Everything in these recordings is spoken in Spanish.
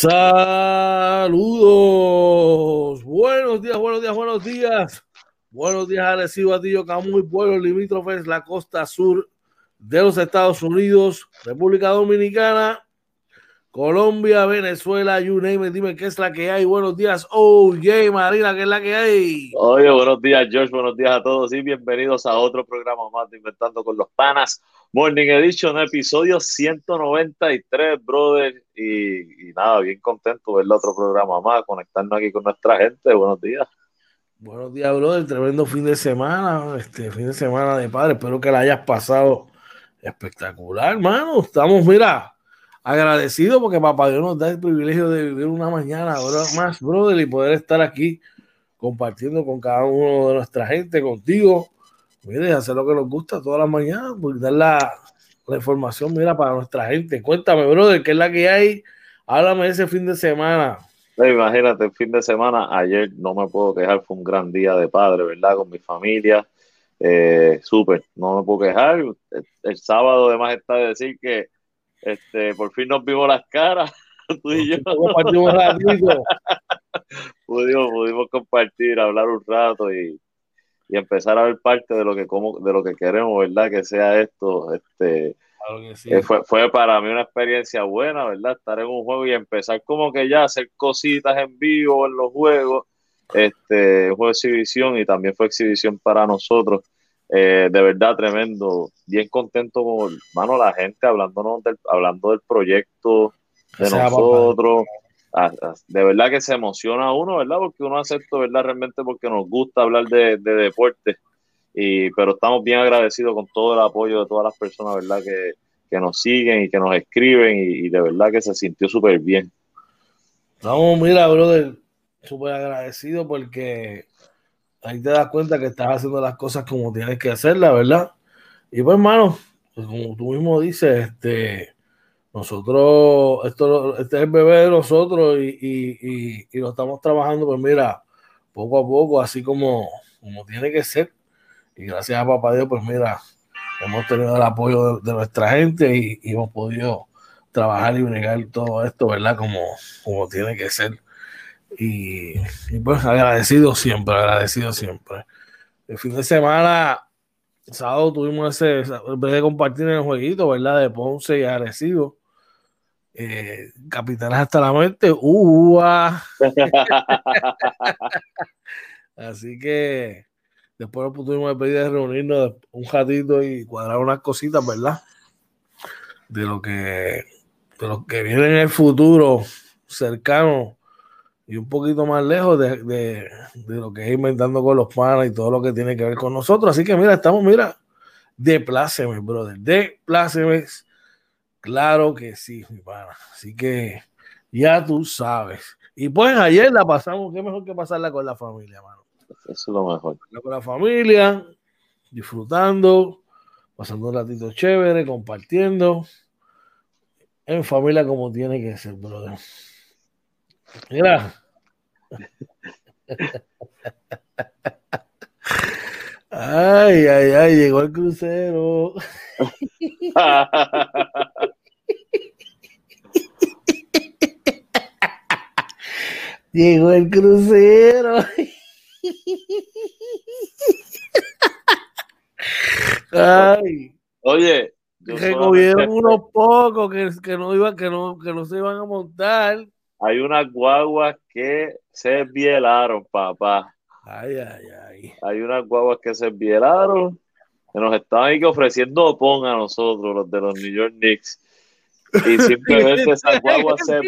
Saludos. Buenos días, buenos días, buenos días. Buenos días, Arecibo, Atillo, Camuy, pueblos limítrofes, la costa sur de los Estados Unidos, República Dominicana, Colombia, Venezuela, you name it, dime qué es la que hay. Buenos días, Jay, Marina, qué es la que hay. Oye, buenos días, George, buenos días a todos y bienvenidos a otro programa más de Inventando con los Panas. Morning Edition, episodio 193, brother. Y, y nada, bien contento de ver otro programa más, conectarnos aquí con nuestra gente. Buenos días. Buenos días, brother. Tremendo fin de semana, este fin de semana de padre. Espero que la hayas pasado espectacular, hermano. Estamos, mira, agradecidos porque papá Dios nos da el privilegio de vivir una mañana más, brother, y poder estar aquí compartiendo con cada uno de nuestra gente, contigo Mire, hacer lo que nos gusta todas las mañanas, pues dar la, la, información, mira, para nuestra gente. Cuéntame, brother, ¿qué es la que hay? Háblame de ese fin de semana. imagínate, el fin de semana, ayer no me puedo quejar, fue un gran día de padre, ¿verdad? Con mi familia. Eh, Súper, no me puedo quejar. El, el, sábado, además, está de decir que este, por fin nos vimos las caras, tú y yo. pudimos, pudimos compartir, hablar un rato y y empezar a ver parte de lo que como, de lo que queremos, ¿verdad? Que sea esto, este claro sí. eh, fue, fue, para mí una experiencia buena, ¿verdad? Estar en un juego y empezar como que ya a hacer cositas en vivo en los juegos, este, juego de exhibición y también fue exhibición para nosotros. Eh, de verdad tremendo, bien contento con mano la gente hablándonos del, hablando del proyecto de nosotros, de verdad que se emociona uno, ¿verdad? Porque uno hace esto, ¿verdad? Realmente porque nos gusta hablar de, de deporte. Y, pero estamos bien agradecidos con todo el apoyo de todas las personas, ¿verdad? Que, que nos siguen y que nos escriben y, y de verdad que se sintió súper bien. Vamos, mira, brother, súper agradecido porque ahí te das cuenta que estás haciendo las cosas como tienes que hacerlas, ¿verdad? Y pues, hermano, pues como tú mismo dices, este, nosotros, esto, este es el bebé de nosotros y, y, y, lo estamos trabajando, pues mira, poco a poco, así como, como tiene que ser. Y gracias a papá Dios, pues mira, hemos tenido el apoyo de, nuestra gente y, hemos podido trabajar y bregar todo esto, ¿verdad? Como, como tiene que ser. Y, pues agradecido siempre, agradecido siempre. El fin de semana sábado tuvimos ese, de compartir en el jueguito, ¿verdad? De Ponce y Arecibo. Eh, capitanes hasta la muerte. ¡Ua! Así que después tuvimos el pedido de reunirnos un ratito y cuadrar unas cositas, ¿verdad? De lo que, de lo que viene en el futuro cercano y un poquito más lejos de, de, de, lo que es inventando con los panas y todo lo que tiene que ver con nosotros. Así que mira, estamos, mira, de plácemes, brother, de plácemes. Claro que sí, mi pana. Así que ya tú sabes. Y pues ayer la pasamos, qué mejor que pasarla con la familia, mano. Eso es lo mejor. Con la familia, disfrutando, pasando un ratito chévere, compartiendo. En familia como tiene que ser, brother. Mira. Ay, ay, ay, llegó el crucero. llegó el crucero. Ay. Oye, recogieron unos pocos que, que, no iban, que no, que no se iban a montar hay unas guaguas que se vielaron, papá. Ay, ay, ay. Hay unas guaguas que se vielaron, que nos estaban ahí ofreciendo pon a nosotros, los de los New York Knicks. Y simplemente esas guaguas se.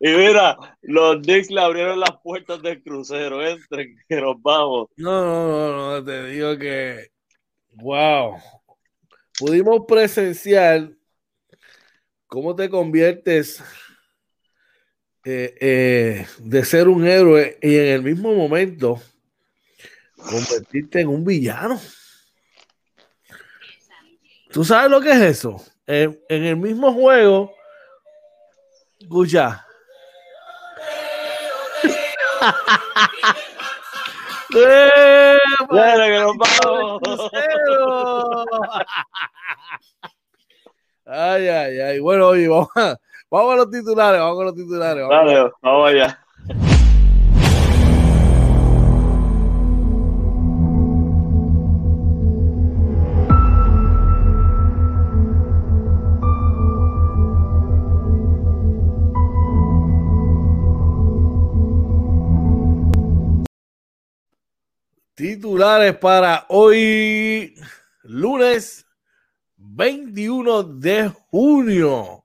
Y mira, los Knicks le abrieron las puertas del crucero. Entren, que vamos. No, no, no, no, te digo que. Wow. Pudimos presenciar ¿Cómo te conviertes eh, eh, de ser un héroe y en el mismo momento convertirte en un villano? ¿Tú sabes lo que es eso? En el mismo juego, escucha. ¡Eh! que nos vamos! Ay, ay, ay. Bueno, oye, vamos a, vamos a los titulares, vamos a los titulares. Vamos Dale, vamos allá. Titulares para hoy, lunes 21 de junio.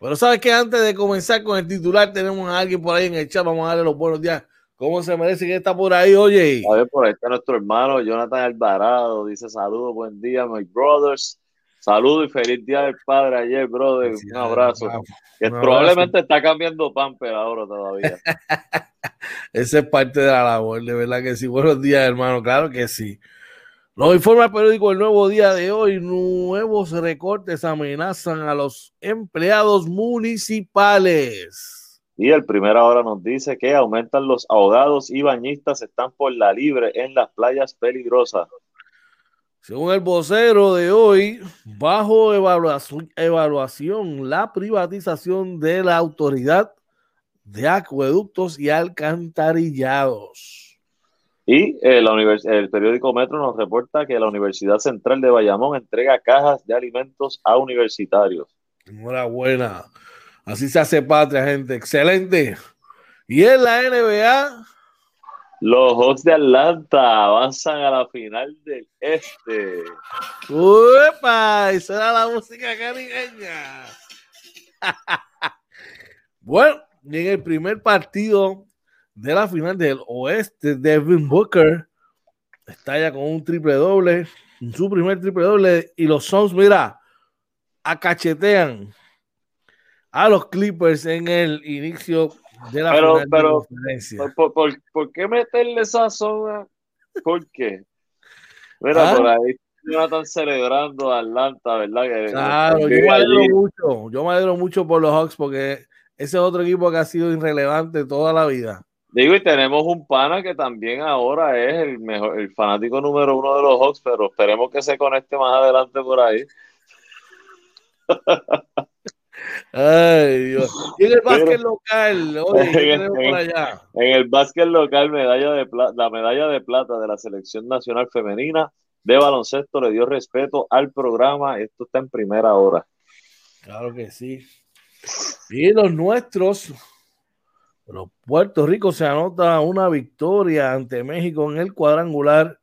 Pero sabes que antes de comenzar con el titular, tenemos a alguien por ahí en el chat. Vamos a darle los buenos días. ¿Cómo se merece que está por ahí, oye? A ver, por ahí está nuestro hermano Jonathan Alvarado. Dice saludos, buen día, my brothers. Saludos y feliz día del padre ayer, brother. un abrazo. que probablemente está cambiando pamper ahora todavía. Esa es parte de la labor, de verdad que sí. Buenos días, hermano. Claro que sí. Nos informa el periódico El Nuevo Día de hoy. Nuevos recortes amenazan a los empleados municipales. Y el primera hora nos dice que aumentan los ahogados y bañistas están por la libre en las playas peligrosas. Según el vocero de hoy, bajo evaluación, la privatización de la autoridad de acueductos y alcantarillados. Y eh, el periódico Metro nos reporta que la Universidad Central de Bayamón entrega cajas de alimentos a universitarios. Enhorabuena. Así se hace patria, gente. Excelente. Y en la NBA, los Hawks de Atlanta avanzan a la final del este. ¡Uepa! Esa era la música caribeña. bueno, en el primer partido de la final del oeste, Devin Booker está ya con un triple doble, su primer triple doble, y los Suns, mira, acachetean a los Clippers en el inicio pero, pero, ¿por, por, qué meterle esa zona? ¿Por qué? Mira, ¿Ah? por ahí están celebrando a Atlanta, ¿verdad? claro, yo me alegro mucho. Yo me alegro mucho por los Hawks porque ese es otro equipo que ha sido irrelevante toda la vida. Digo, y tenemos un pana que también ahora es el mejor, el fanático número uno de los Hawks, pero esperemos que se conecte más adelante por ahí. Ay, Dios. Y en el básquet local, oye, en, por allá? en el básquet local, medalla de la medalla de plata de la selección nacional femenina de baloncesto le dio respeto al programa. Esto está en primera hora. Claro que sí. Y los nuestros, los Puerto Rico se anota una victoria ante México en el cuadrangular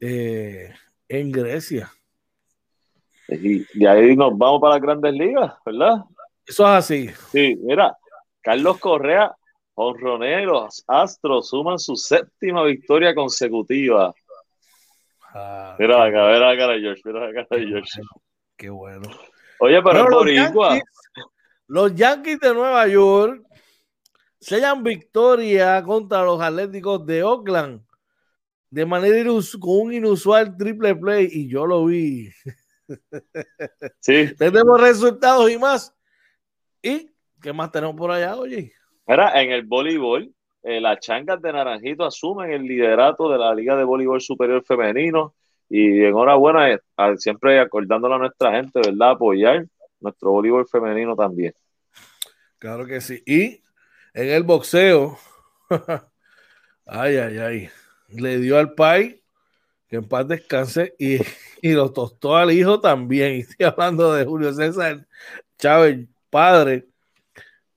eh, en Grecia. Y, ahí nos vamos para las grandes ligas, ¿verdad? Eso es así. Sí, mira, Carlos Correa, honroneros, Astros suman su séptima victoria consecutiva. Ah, mira acá, mira de George, mira de George. Qué bueno. Oye, pero, por igual. Los Yankees de Nueva York sellan victoria contra los Atléticos de Oakland de manera con un inusual triple play y yo lo vi. Sí. Tenemos resultados y más. ¿Y qué más tenemos por allá, oye? Mira, en el voleibol, eh, las changas de Naranjito asumen el liderato de la Liga de Voleibol Superior Femenino. Y enhorabuena, eh, siempre acordándole a nuestra gente, ¿verdad? Apoyar nuestro voleibol femenino también. Claro que sí. Y en el boxeo, ay, ay, ay, le dio al país que en paz descanse, y, y lo tostó al hijo también. Y estoy hablando de Julio César Chávez, padre,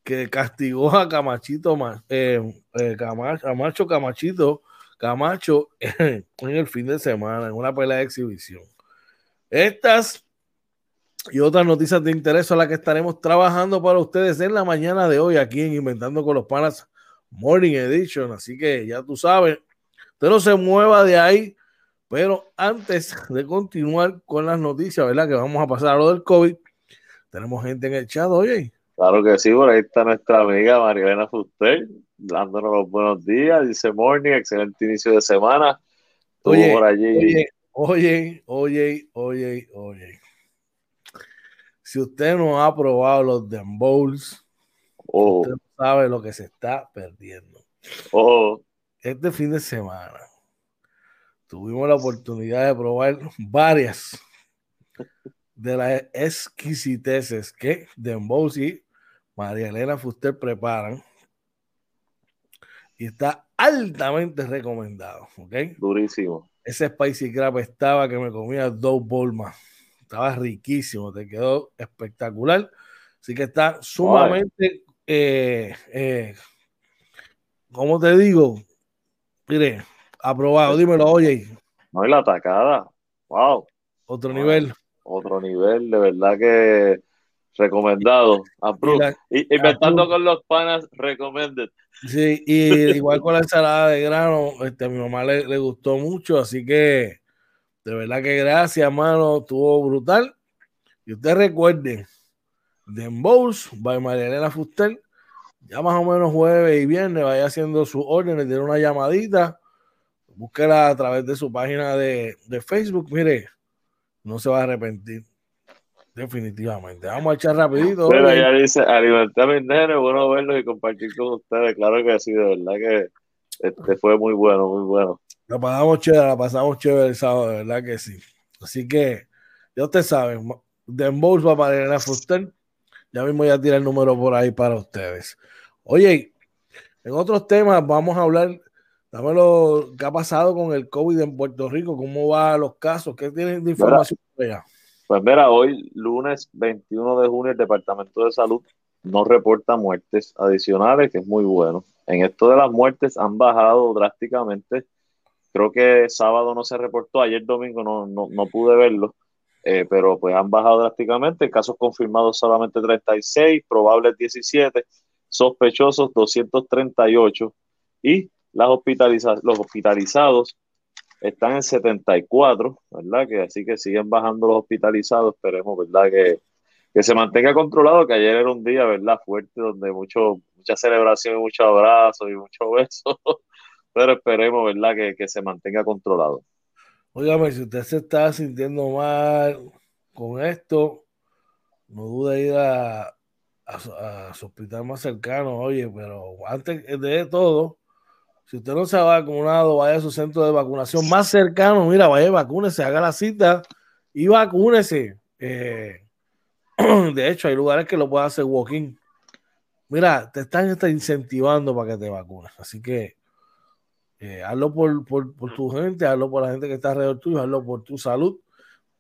que castigó a Camachito, eh, eh, Camacho, Camachito, Camacho en, el fin de semana, en una pelea de exhibición. Estas y otras noticias de interés son las que estaremos trabajando para ustedes en la mañana de hoy aquí en Inventando con los Panas Morning Edition. Así que ya tú sabes, usted no se mueva de ahí pero antes de continuar con las noticias, ¿verdad? Que vamos a pasar a lo del COVID. Tenemos gente en el chat, oye. Claro que sí, por ahí está nuestra amiga Marielena Fuster, dándonos los buenos días. Dice morning, excelente inicio de semana. Oye, por allí. Oye, oye, oye, oye, Si usted no ha probado los Den Bowls, oh. usted no sabe lo que se está perdiendo. Oh. Este fin de semana tuvimos la oportunidad de probar varias, de las exquisiteces que Dembows y María Elena Fuster preparan. Y está altamente recomendado, ¿ok? Durísimo. Ese spicy crab estaba que me comía dos bowls más. Estaba riquísimo, te quedó espectacular. Así que está sumamente, eh, eh, ¿cómo te digo? Mire, aprobado, dímelo, oye. No, hay la atacada. Wow. Otro nivel. Otro nivel, de verdad que recomendado. Y, inventando con los panas, recommended. Sí, y igual con la ensalada de grano, este, a mi mamá le, le, gustó mucho, así que de verdad que gracias, mano, estuvo brutal. Y ustedes recuerden, Den Bowls by María Elena Fuster, ya más o menos jueves y viernes, vaya haciendo sus órdenes, tiene una llamadita, búsquela a través de su página de, de Facebook, mire, no se va a arrepentir. Definitivamente. Vamos a echar rapidito. Pero ella dice, alimentar a mis nenes, bueno verlos y compartir con ustedes. Claro que sí, de verdad que este fue muy bueno, muy bueno. La pasamos chévere, la pasamos chévere el sábado, de verdad que sí. Así que, ya ustedes saben, Dembows va para Elena Fuster. Ya mismo ya tira el número por ahí para ustedes. Oye, en otros temas vamos a hablar, dame lo que ha pasado con el COVID en Puerto Rico, cómo van los casos, qué tienen de información allá. Pues mira, hoy, lunes 21 de junio, el Departamento de Salud no reporta muertes adicionales, que es muy bueno. En esto de las muertes han bajado drásticamente. Creo que sábado no se reportó, ayer domingo no, no, pude verlo, eh, pero pues han bajado drásticamente. Casos confirmados solamente 36, probables 17, sospechosos 238 y las hospitalizadas, los hospitalizados están en 74, ¿verdad? Que así que siguen bajando los hospitalizados, esperemos, ¿verdad? Que, se mantenga controlado, que ayer era un día, ¿verdad? Fuerte, donde mucho, mucha celebración, mucho abrazo y mucho beso, pero esperemos, ¿verdad? Que, se mantenga controlado. Óigame, si usted se está sintiendo mal con esto, no dude ir a, a, a su hospital más cercano, oye, pero antes de todo, si usted no se ha vacunado, vaya a su centro de vacunación más cercano. Mira, vaya, vacúnese, haga la cita y vacúnese. Eh, de hecho, hay lugares que lo puede hacer walking. Mira, te están, incentivando para que te vacunes. Así que eh, hazlo por, por, tu gente, hazlo por la gente que está alrededor tuyo, hazlo por tu salud.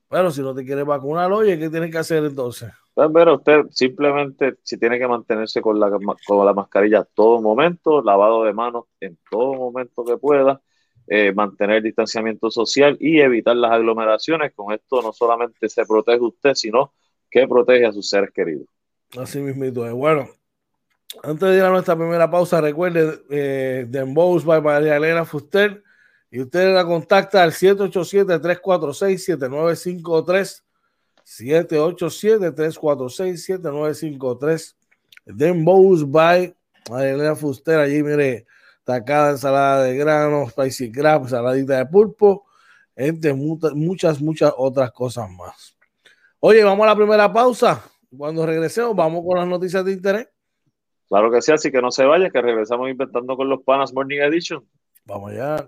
Pero si no te quieres vacunar, oye, ¿qué tienes que hacer entonces? Pues, pero usted simplemente si tiene que mantenerse con la, con la mascarilla todo momento, lavado de manos en todo momento que pueda, eh, mantener el distanciamiento social y evitar las aglomeraciones. Con esto no solamente se protege usted, sino que protege a sus seres queridos. Así mismo es. Bueno, antes de ir a nuestra primera pausa, recuerde eh, Dembows by María Elena Fuster y usted la contacta al 787-346-7953 787-346-7953. Dembows by Elena Fuster. Allí, mire, tacada, ensalada de granos, spicy crab, saladita de pulpo, entre muchas, muchas otras cosas más. Oye, vamos a la primera pausa. Cuando regresemos, vamos con las noticias de interés. Claro que sí, así que no se vaya, que regresamos inventando con los panas Morning Edition. Vamos allá.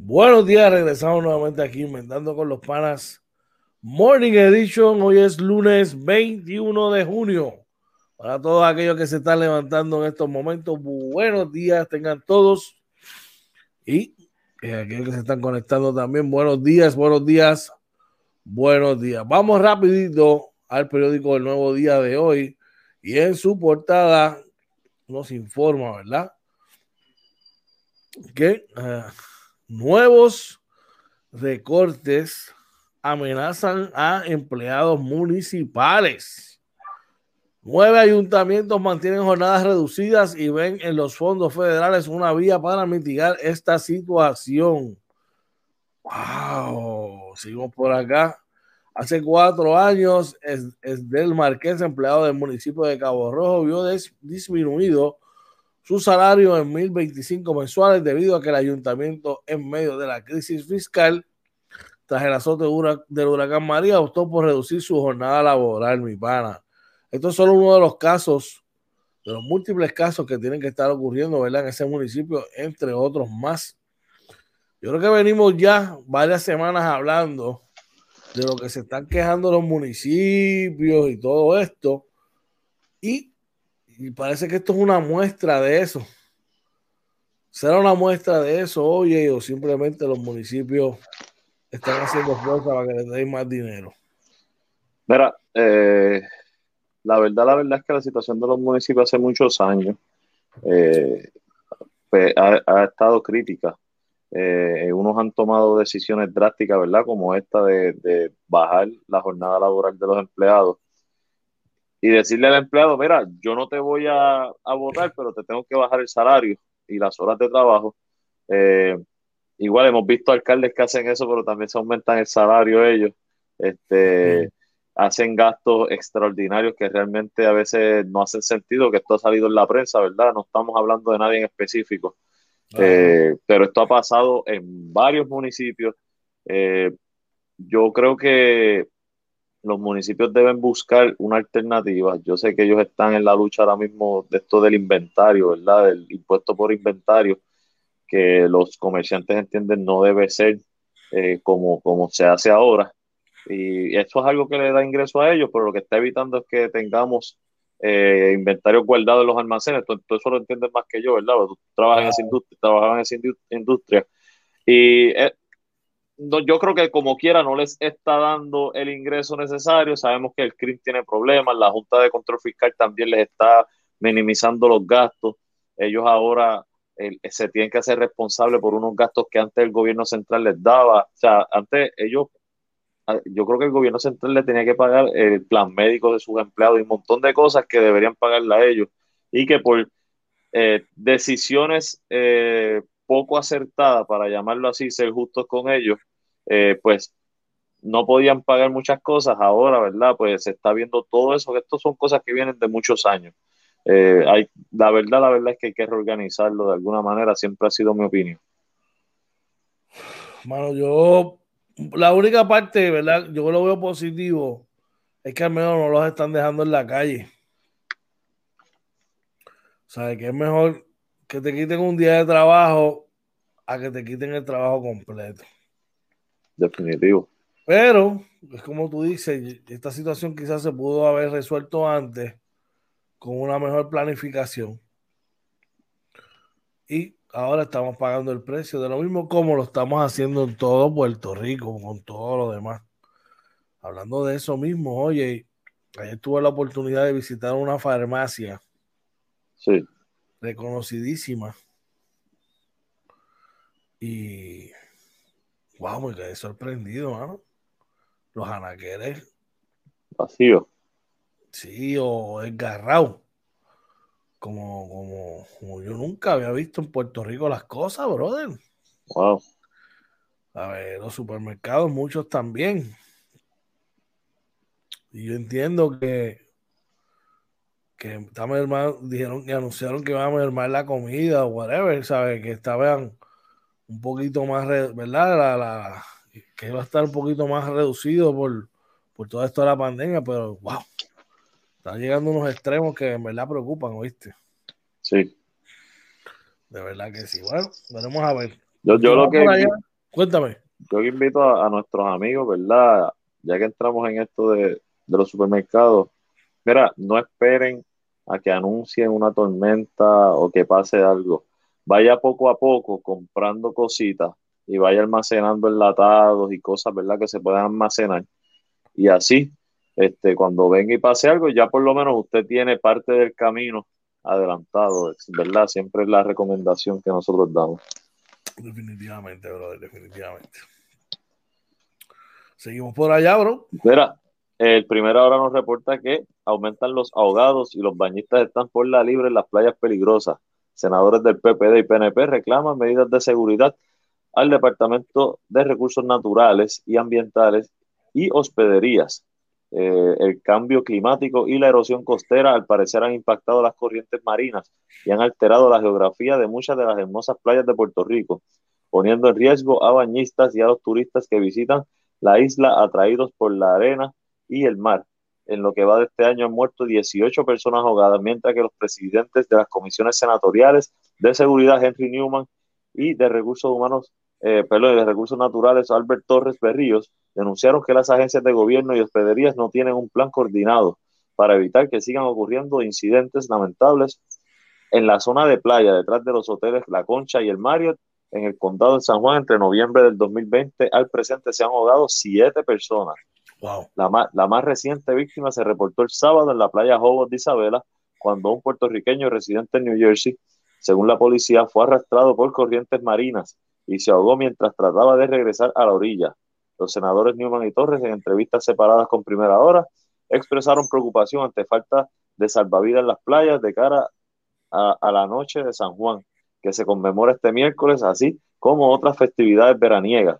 Buenos días, regresamos nuevamente aquí inventando con los panas Morning Edition. Hoy es lunes 21 de junio. Para todos aquellos que se están levantando en estos momentos, buenos días tengan todos. Y eh, aquellos que se están conectando también, buenos días, buenos días, buenos días. Vamos rapidito al periódico del nuevo día de hoy. Y en su portada nos informa, ¿verdad? Que... Uh, Nuevos recortes amenazan a empleados municipales. Nueve ayuntamientos mantienen jornadas reducidas y ven en los fondos federales una vía para mitigar esta situación. ¡Wow! Seguimos por acá. Hace cuatro años, es, del Marqués, empleado del municipio de Cabo Rojo, vio disminuido su salario en 1.025 mensuales debido a que el ayuntamiento, en medio de la crisis fiscal, tras el azote del huracán María, optó por reducir su jornada laboral, mi pana. Esto es solo uno de los casos, de los múltiples casos que tienen que estar ocurriendo, ¿verdad? En ese municipio, entre otros más. Yo creo que venimos ya varias semanas hablando de lo que se están quejando los municipios y todo esto. Y, parece que esto es una muestra de eso. ¿Será una muestra de eso, oye, o simplemente los municipios están haciendo fuerza para que les den más dinero? Mira, eh, la verdad, la verdad es que la situación de los municipios hace muchos años eh, pues, ha, estado crítica. Eh, unos han tomado decisiones drásticas, ¿verdad? Como esta de, bajar la jornada laboral de los empleados y decirle al empleado, mira, yo no te voy a, a votar, pero te tengo que bajar el salario y las horas de trabajo. Eh, igual hemos visto alcaldes que hacen eso, pero también se aumentan el salario ellos. Este, hacen gastos extraordinarios que realmente a veces no hacen sentido, que esto ha salido en la prensa, ¿verdad? No estamos hablando de nadie en específico, eh, pero esto ha pasado en varios municipios. Eh, yo creo que los municipios deben buscar una alternativa. Yo sé que ellos están en la lucha ahora mismo de esto del inventario, ¿verdad? Del impuesto por inventario, que los comerciantes entienden no debe ser eh, como, como se hace ahora. Y eso es algo que le da ingreso a ellos, pero lo que está evitando es que tengamos eh, inventarios guardados en los almacenes. Tú, eso lo entiendes más que yo, ¿verdad? Tú trabajas en esa industria, trabajabas en esa industria. Y eh, yo creo que como quiera no les está dando el ingreso necesario. Sabemos que el CRIM tiene problemas, la Junta de Control Fiscal también les está minimizando los gastos. Ellos ahora se tienen que hacer responsables por unos gastos que antes el gobierno central les daba. O sea, antes ellos Ah, yo creo que el gobierno central le tenía que pagar el plan médico de sus empleados y un montón de cosas que deberían pagarle a ellos y que por eh, decisiones eh, poco acertadas, para llamarlo así, ser justos con ellos, eh, pues no podían pagar muchas cosas. Ahora, ¿verdad? Pues se está viendo todo eso, que esto son cosas que vienen de muchos años. hay, la verdad, la verdad es que hay que reorganizarlo de alguna manera, siempre ha sido mi opinión. Mano, yo la única parte, ¿verdad? Yo lo veo positivo es que al menos no los están dejando en la calle. O sea, que es mejor que te quiten un día de trabajo a que te quiten el trabajo completo. Definitivo. Pero, es como tú dices, esta situación quizás se pudo haber resuelto antes con una mejor planificación. Y ahora estamos pagando el precio de lo mismo como lo estamos haciendo en todo Puerto Rico, con todo lo demás. Hablando de eso mismo, oye, ayer tuve la oportunidad de visitar una farmacia. Sí. Reconocidísima. Y wow, me quedé sorprendido, mano. Los anaqueres. Vacío. Sí, o esgarrado como, como, yo nunca había visto en Puerto Rico las cosas, brother. Wow. A ver, los supermercados, muchos también. Y yo entiendo que, que dijeron que anunciaron que iban a mermar la comida o whatever, ¿sabes? Que estaban un poquito más, ¿verdad? La, que iba a estar un poquito más reducido por, por todo esto de la pandemia, pero wow están llegando unos extremos que en verdad preocupan, ¿oíste? Sí. De verdad que sí. Bueno, veremos a ver. Yo, yo lo que. Cuéntame. Yo invito a, nuestros amigos, ¿verdad? Ya que entramos en esto de, los supermercados, mira, no esperen a que anuncien una tormenta o que pase algo. Vaya poco a poco comprando cositas y vaya almacenando enlatados y cosas, ¿verdad? Que se puedan almacenar. Y así este, cuando venga y pase algo, ya por lo menos usted tiene parte del camino adelantado, ¿verdad? Siempre es la recomendación que nosotros damos. Definitivamente, brother, definitivamente. Seguimos por allá, bro. Mira, el primero ahora nos reporta que aumentan los ahogados y los bañistas están por la libre en las playas peligrosas. Senadores del PPD y PNP reclaman medidas de seguridad al Departamento de Recursos Naturales y Ambientales y Hospederías. Eh, el cambio climático y la erosión costera al parecer han impactado las corrientes marinas y han alterado la geografía de muchas de las hermosas playas de Puerto Rico, poniendo en riesgo a bañistas y a los turistas que visitan la isla atraídos por la arena y el mar. En lo que va de este año han muerto 18 personas ahogadas, mientras que los presidentes de las comisiones senatoriales de seguridad, Henry Newman, y de recursos humanos, eh, perdón, de recursos naturales, Albert Torres Berríos, denunciaron que las agencias de gobierno y hospederías no tienen un plan coordinado para evitar que sigan ocurriendo incidentes lamentables en la zona de playa, detrás de los hoteles La Concha y el Marriott, en el condado de San Juan, entre noviembre del 2020 al presente, se han ahogado siete personas. La, más, reciente víctima se reportó el sábado en la playa Hobos de Isabela, cuando un puertorriqueño residente en New Jersey, según la policía, fue arrastrado por corrientes marinas y se ahogó mientras trataba de regresar a la orilla. Los senadores Newman y Torres, en entrevistas separadas con Primera Hora, expresaron preocupación ante falta de salvavidas en las playas de cara a, la noche de San Juan, que se conmemora este miércoles, así como otras festividades veraniegas,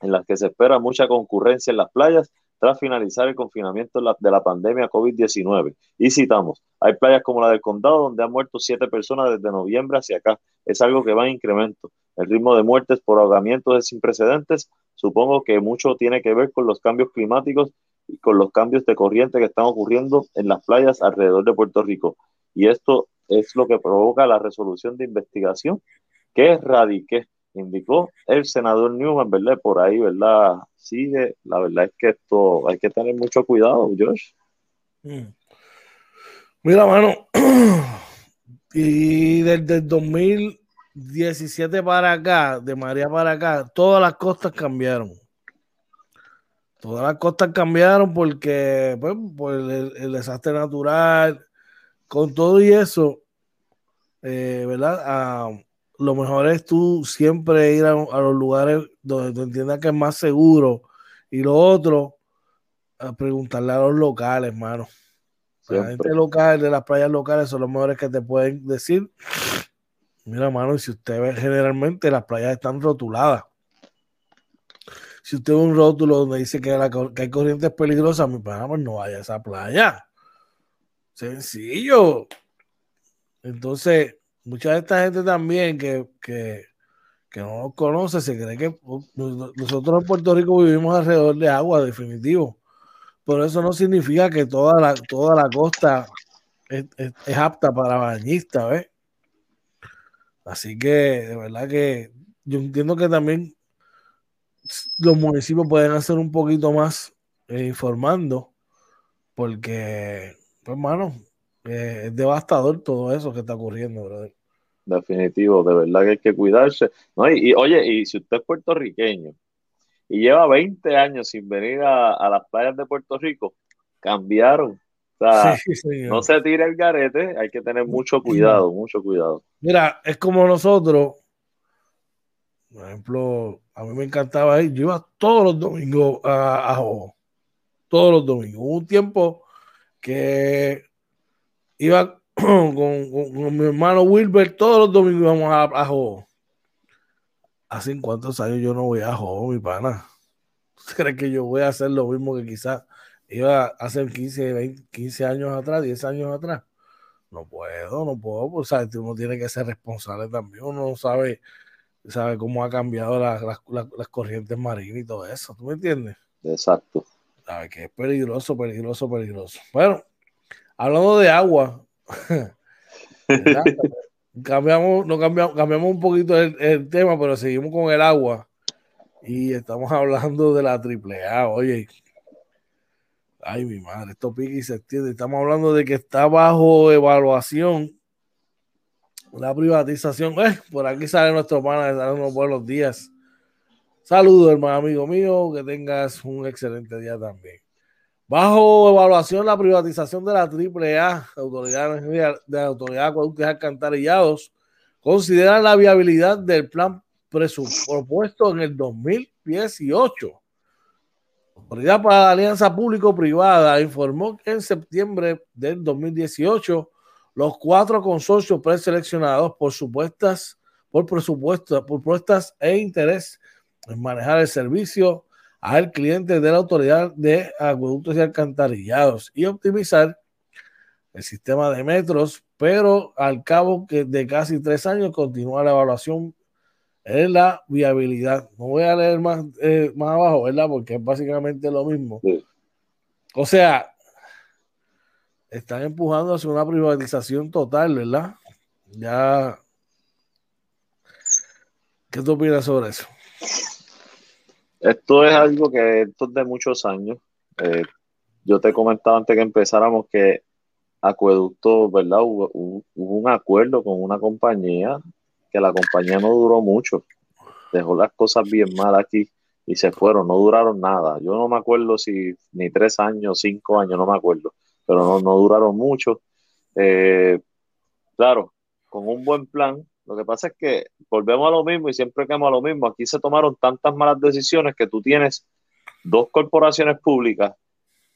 en las que se espera mucha concurrencia en las playas tras finalizar el confinamiento de la pandemia COVID-19. Y citamos, hay playas como la del condado donde han muerto siete personas desde noviembre hacia acá. Es algo que va en incremento. El ritmo de muertes por ahogamientos es sin precedentes Supongo que mucho tiene que ver con los cambios climáticos y con los cambios de corriente que están ocurriendo en las playas alrededor de Puerto Rico. Y esto es lo que provoca la resolución de investigación que radique, indicó el senador Newman, ¿verdad? Por ahí, ¿verdad? Sigue, la verdad es que esto hay que tener mucho cuidado, Josh. Mm. Mira, mano, y desde el 2000 17 para acá, de María para acá, todas las costas cambiaron. Todas las costas cambiaron porque, pues, por el, desastre natural, con todo y eso, eh, ¿verdad? Ah, lo mejor es tú siempre ir a, los lugares donde tú entiendas que es más seguro. Y lo otro, a preguntarle a los locales, hermano. La gente local, de las playas locales, son los mejores que te pueden decir Mira, mano, si usted ve generalmente las playas están rotuladas. Si usted ve un rótulo donde dice que, hay corrientes peligrosas, mi pana, pues no vaya a esa playa. Sencillo. Entonces, mucha de esta gente también que, no nos conoce, se cree que nosotros en Puerto Rico vivimos alrededor de agua, definitivo. Pero eso no significa que toda la, toda la costa es, es apta para bañistas, ¿ves? Así que de verdad que yo entiendo que también los municipios pueden hacer un poquito más eh, informando, porque, pues, hermano, eh, es devastador todo eso que está ocurriendo, brother. Definitivo, de verdad que hay que cuidarse. No, y, oye, y si usted es puertorriqueño y lleva 20 años sin venir a, a las playas de Puerto Rico, cambiaron no se tire el garete, hay que tener mucho cuidado, mucho cuidado. Mira, es como nosotros, por ejemplo, a mí me encantaba ir, yo iba todos los domingos a, a todos los domingos. Hubo un tiempo que iba con, mi hermano Wilber, todos los domingos íbamos a, a Jobo. Hace cuántos años yo no voy a Jobo, mi pana. ¿Crees que yo voy a hacer lo mismo que quizás iba hace 15, 20, 15 años atrás, 10 años atrás. No puedo, no puedo, pues uno tiene que ser responsable también, uno sabe, sabe cómo ha cambiado las corrientes marinas y todo eso, ¿tú me entiendes? Exacto. Sabe que es peligroso, peligroso, peligroso. Bueno, hablando de agua, cambiamos, no cambiamos, cambiamos un poquito el, tema, pero seguimos con el agua y estamos hablando de la AAA. Oye, Ay, mi madre, esto pique y se extiende. Estamos hablando de que está bajo evaluación la privatización. Eh, por aquí sale nuestro pana, de unos buenos días. Saludos, hermano amigo mío, que tengas un excelente día también. Bajo evaluación la privatización de la AAA, Autoridad de Autoridad de Acueductos Alcantarillados, considera la viabilidad del plan propuesto en el 2018 Autoridad para la Alianza Público-Privada informó que en septiembre del 2018 los cuatro consorcios preseleccionados por supuestas, por presupuesto, por propuestas e interés en manejar el servicio al cliente de la Autoridad de Acueductos y Alcantarillados y optimizar el sistema de metros, pero al cabo de casi tres años continúa la evaluación en la viabilidad. No voy a leer más, eh, más abajo, ¿verdad? Porque es básicamente lo mismo. O sea, están empujando hacia una privatización total, ¿verdad? Ya. ¿Qué tú opinas sobre eso? Esto es algo que esto es de muchos años. Eh, yo te comentaba antes que empezáramos que Acueducto, ¿verdad? Hubo, un acuerdo con una compañía que la compañía no duró mucho. Dejó las cosas bien mal aquí y se fueron, no duraron nada. Yo no me acuerdo si ni tres años, cinco años, no me acuerdo, pero no, no duraron mucho. Eh, claro, con un buen plan. Lo que pasa es que volvemos a lo mismo y siempre quedamos a lo mismo. Aquí se tomaron tantas malas decisiones que tú tienes dos corporaciones públicas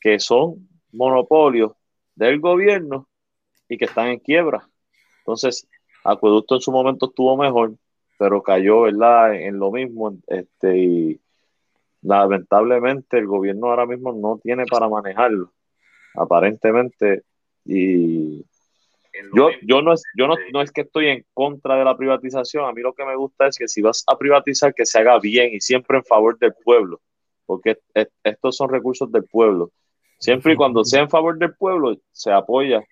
que son monopolios del gobierno y que están en quiebra. Entonces, Acueducto en su momento estuvo mejor, pero cayó, ¿verdad?, en lo mismo. Este, y lamentablemente el gobierno ahora mismo no tiene para manejarlo, aparentemente. Y yo, yo, no, es, yo no, no es que estoy en contra de la privatización, a mí lo que me gusta es que si vas a privatizar, que se haga bien y siempre en favor del pueblo, porque estos son recursos del pueblo. Siempre y cuando sea en favor del pueblo, se apoya.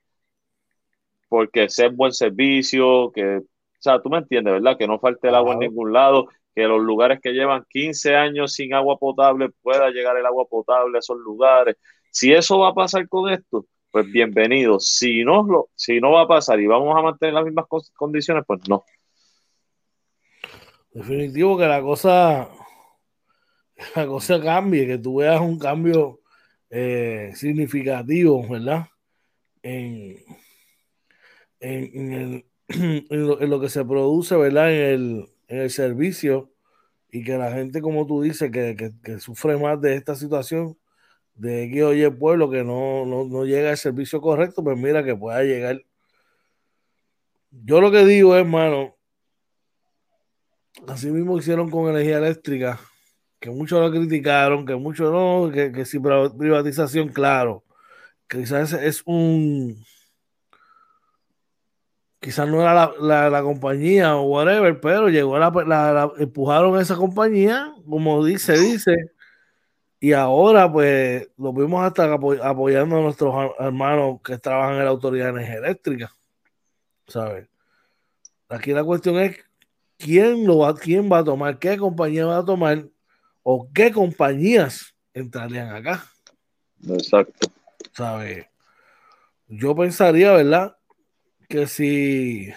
Porque sea un buen servicio, que, o sea, tú me entiendes, ¿verdad? Que no falte el agua en ningún lado, que los lugares que llevan 15 años sin agua potable pueda llegar el agua potable a esos lugares. Si eso va a pasar con esto, pues bienvenido. Si no, lo, si no va a pasar y vamos a mantener las mismas condiciones, pues no. Definitivo que la cosa, la cosa cambie, que tú veas un cambio eh, significativos, ¿verdad? En, en, lo, que se produce, ¿verdad? En el, servicio y que la gente, como tú dices, que, sufre más de esta situación, de que oye el pueblo que no, no, llega el servicio correcto, pues mira que pueda llegar. Yo lo que digo, hermano, así mismo hicieron con energía eléctrica que muchos lo criticaron, que muchos no, que, que privatización, claro, quizás es un, quizás no era la, la, compañía o whatever, pero llegó la, la, empujaron esa compañía, como dice, dice, y ahora pues lo vimos hasta apoyando a nuestros hermanos que trabajan en la Autoridad de Energía Eléctrica, ¿sabes? Aquí la cuestión es quién lo va, quién va a tomar, qué compañía va a tomar o qué compañías entrarían acá. Exacto. ¿Sabe? Yo pensaría, ¿verdad? Que si,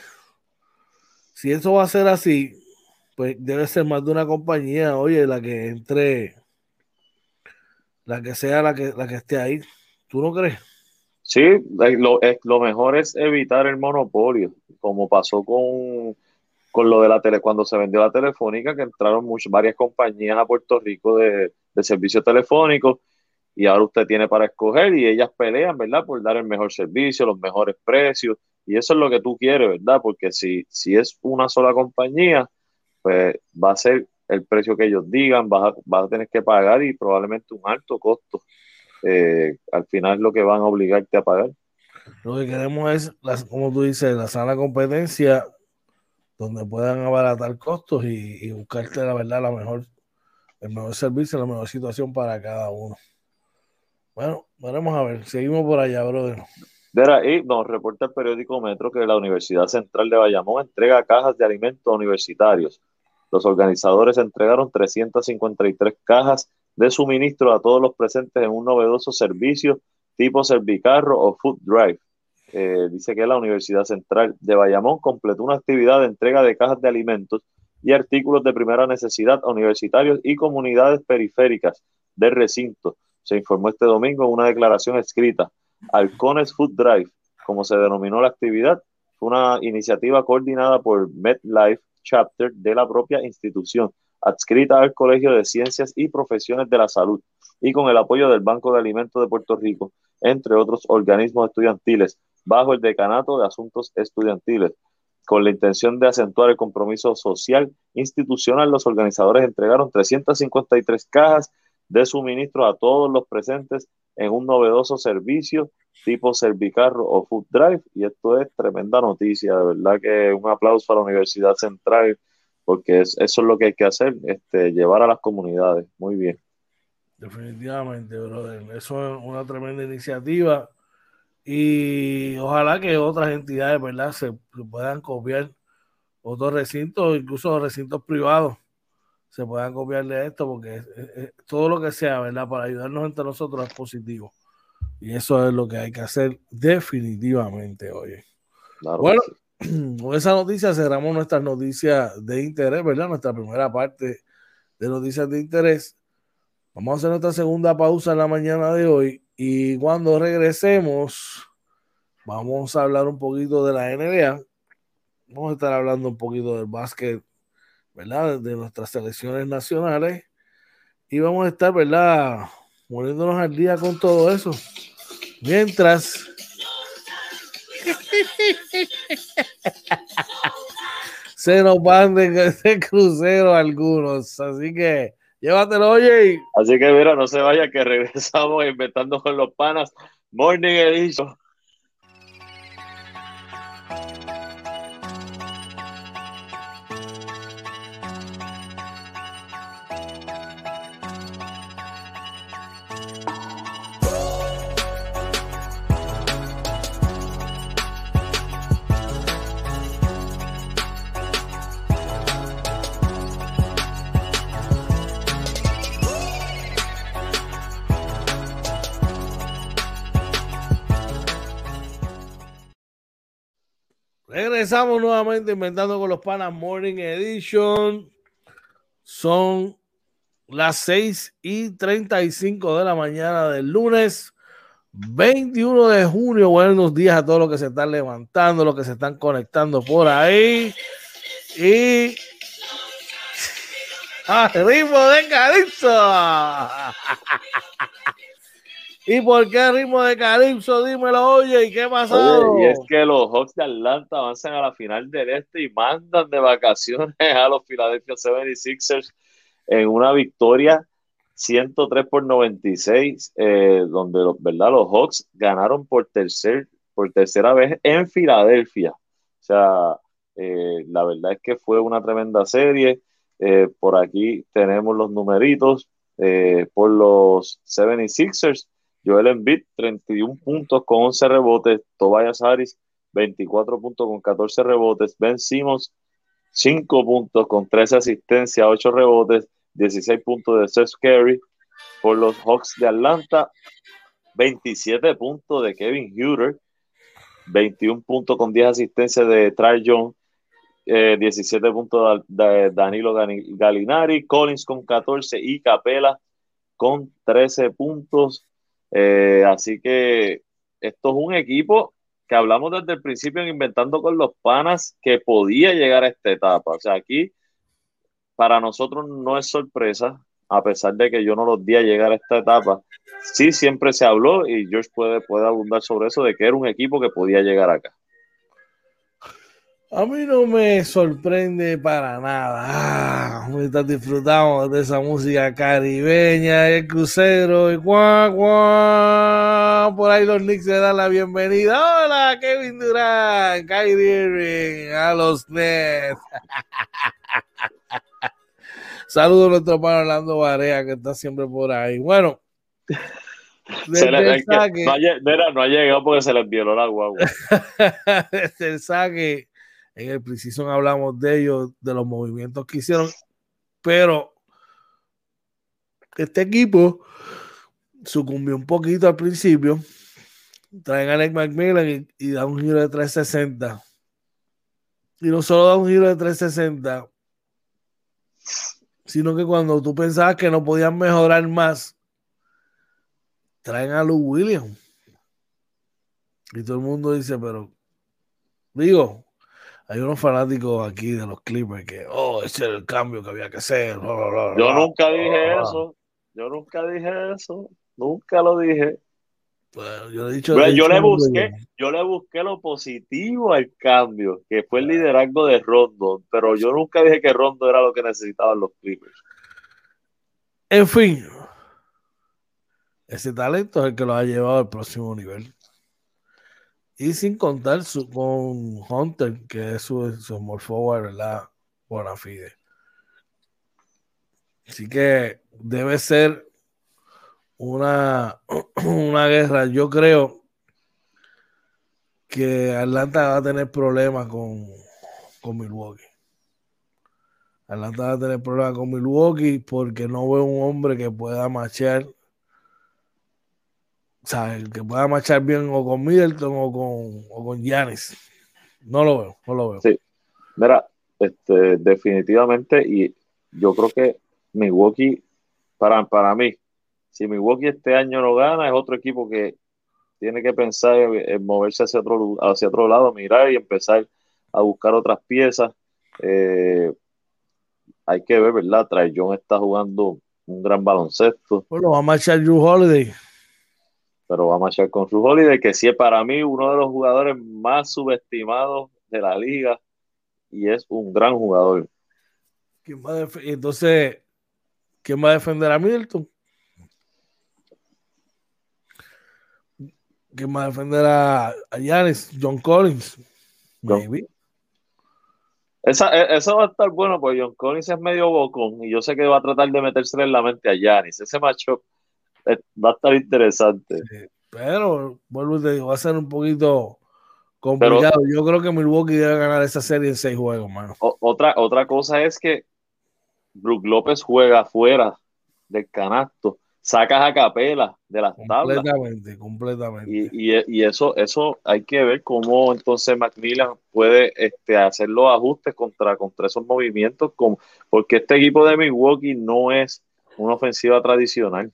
si eso va a ser así, pues debe ser más de una compañía, oye, la que entre, la que sea la que, la que esté ahí. ¿Tú no crees? Sí, lo, lo mejor es evitar el monopolio, como pasó con con lo de la tele, cuando se vendió la telefónica, que entraron muchas, varias compañías a Puerto Rico de, de servicios telefónicos y ahora usted tiene para escoger y ellas pelean, ¿verdad? Por dar el mejor servicio, los mejores precios y eso es lo que tú quieres, ¿verdad? Porque si, si es una sola compañía, pues va a ser el precio que ellos digan, vas a, a tener que pagar y probablemente un alto costo. Eh, al final es lo que van a obligarte a pagar. Lo que queremos es, como tú dices, la sana competencia donde puedan abaratar costos y, buscarte la verdad la mejor, el mejor servicio, la mejor situación para cada uno. Bueno, veremos a ver, seguimos por allá, brother. y nos reporta el periódico Metro que la Universidad Central de Bayamón entrega cajas de alimentos universitarios. Los organizadores entregaron 353 cajas de suministro a todos los presentes en un novedoso servicio tipo Servicarro o Food Drive eh, dice que la Universidad Central de Bayamón completó una actividad de entrega de cajas de alimentos y artículos de primera necesidad a universitarios y comunidades periféricas del recinto. Se informó este domingo en una declaración escrita. Alcones Food Drive, como se denominó la actividad, fue una iniciativa coordinada por MedLife Chapter de la propia institución, adscrita al Colegio de Ciencias y Profesiones de la Salud, y con el apoyo del Banco de Alimentos de Puerto Rico, entre otros organismos estudiantiles, bajo el Decanato de Asuntos Estudiantiles. Con la intención de acentuar el compromiso social institucional, los organizadores entregaron 353 cajas de suministro a todos los presentes en un novedoso servicio tipo Servicarro o Food Drive. Y esto es tremenda noticia, de verdad que un aplauso a la Universidad Central, porque eso es lo que hay que hacer, este, llevar a las comunidades. Muy bien. Definitivamente, brother. Eso es una tremenda iniciativa. Y ojalá que otras entidades, ¿verdad?, se, puedan copiar otros recintos, incluso recintos privados, se puedan copiar de esto, porque todo lo que sea, ¿verdad?, para ayudarnos entre nosotros es positivo. Y eso es lo que hay que hacer definitivamente, oye. bueno, con esa noticia cerramos nuestras noticias de interés, ¿verdad? Nuestra primera parte de noticias de interés. Vamos a hacer nuestra segunda pausa en la mañana de hoy y cuando regresemos vamos a hablar un poquito de la NBA. Vamos a estar hablando un poquito del básquet, ¿verdad? De nuestras selecciones nacionales y vamos a estar, ¿verdad? Poniéndonos al día con todo eso. Mientras se nos van de, de crucero algunos. Así que llévatelo, oye. Así que mira, no se vaya que regresamos inventando con los panas. Morning Edition. Regresamos nuevamente inventando con los panas Morning Edition. Son las 6 y 35 de la mañana del lunes 21 de junio. Buenos días a todos los que se están levantando, los que se están conectando por ahí. Y. ¡Ah, ritmo de calipso! ¿Y por qué ritmo de Calypso? Dímelo, oye, ¿y qué pasó? y es que los Hawks de Atlanta avanzan a la final del este y mandan de vacaciones a los Philadelphia 76ers en una victoria 103 por 96, eh, donde los, ¿verdad? los Hawks ganaron por, tercer, por tercera vez en Filadelfia. O sea, eh, la verdad es que fue una tremenda serie. Eh, por aquí tenemos los numeritos por los 76ers Joel Embiid, 31 puntos con 11 rebotes. Tobias Harris, 24 puntos con 14 rebotes. Ben Simmons, 5 puntos con 13 asistencias, 8 rebotes, 16 puntos de Seth Curry. Por los Hawks de Atlanta, 27 puntos de Kevin Huter, 21 puntos con 10 asistencias de Trae Young, 17 puntos de Danilo Galinari, Collins con 14 y Capela con 13 puntos. Eh, así que esto es un equipo que hablamos desde el principio en Inventando con los Panas que podía llegar a esta etapa. O sea, aquí para nosotros no es sorpresa, a pesar de que yo no los di a llegar a esta etapa. Sí, siempre se habló y George puede, puede abundar sobre eso, de que era un equipo que podía llegar acá. A mí no me sorprende para nada. Ah, estás disfrutando de esa música caribeña, el crucero, y guau, guau. Por ahí los Knicks le dan la bienvenida. Hola, Kevin Durant, Kyrie Irving, a los Nets. Saludos a nuestro hermano Orlando Barea, que está siempre por ahí. Bueno. Se le, saque, no, ha, no, ha, llegado porque se le envió la guagua. desde el saque en el Precision hablamos de ellos, de los movimientos que hicieron, pero este equipo sucumbió un poquito al principio. Traen a Alec McMillan y, y da un giro de 360. Y no solo da un giro de 360, sino que cuando tú pensabas que no podían mejorar más, traen a Lou Williams. Y todo el mundo dice, pero digo, hay unos fanáticos aquí de los Clippers que, oh, ese era el cambio que había que hacer. Yo nunca dije eso. Yo nunca dije eso. Nunca lo dije. yo, he dicho, yo, le busqué, yo le busqué lo positivo al cambio, que fue el liderazgo de Rondo, pero yo nunca dije que Rondo era lo que necesitaban los Clippers. En fin, ese talento es el que lo ha llevado al próximo nivel. Y sin contar con Hunter, que es su, su small forward, ¿verdad? Buena fide. Así que debe ser una, una guerra. Yo creo que Atlanta va a tener problemas con, con Milwaukee. Atlanta va a tener problemas con Milwaukee porque no veo un hombre que pueda marchar, o que pueda marchar bien o con Middleton o con, o con Giannis. No lo veo, no lo veo. Sí, mira, este, definitivamente, y yo creo que Milwaukee, para, para mí, si Milwaukee este año no gana, es otro equipo que tiene que pensar en, moverse hacia otro, hacia otro lado, mirar y empezar a buscar otras piezas. Eh, hay que ver, ¿verdad? Trae John está jugando un gran baloncesto. Bueno, va a marchar Drew Holiday. Pero va a marchar con Drew Holiday, que sí es para mí uno de los jugadores más subestimados de la liga y es un gran jugador. Entonces, ¿quién va a defender a Milton? ¿Quién va a defender a, Yanis? John Collins. Maybe. Esa, e, eso va a estar bueno, porque John Collins es medio bocón y yo sé que va a tratar de meterse en la mente a Yanis. Ese macho va a estar interesante. pero, vuelvo te digo, va a ser un poquito complicado. yo creo que Milwaukee debe ganar esa serie en seis juegos, mano. otra, otra cosa es que Brook López juega fuera del canasto sacas a capela de las tablas. Completamente, completamente. Y, eso, eso hay que ver cómo entonces Macmillan puede este, hacer los ajustes contra, contra esos movimientos, porque este equipo de Milwaukee no es una ofensiva tradicional.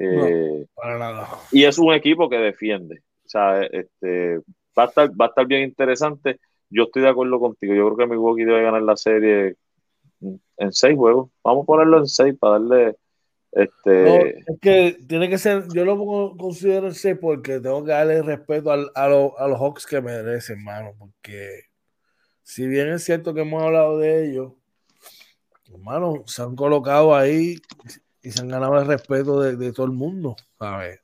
Eh, para nada. Y es un equipo que defiende. O sea, este, va, a estar, va a estar bien interesante. Yo estoy de acuerdo contigo. Yo creo que Milwaukee debe ganar la serie en seis juegos. Vamos a ponerlo en seis para darle este... es que tiene que ser, yo lo considero ese porque tengo que darle respeto a, a, los Hawks que merecen, hermano, porque si bien es cierto que hemos hablado de ellos, hermano, se han colocado ahí y se han ganado el respeto de, todo el mundo, ¿sabes?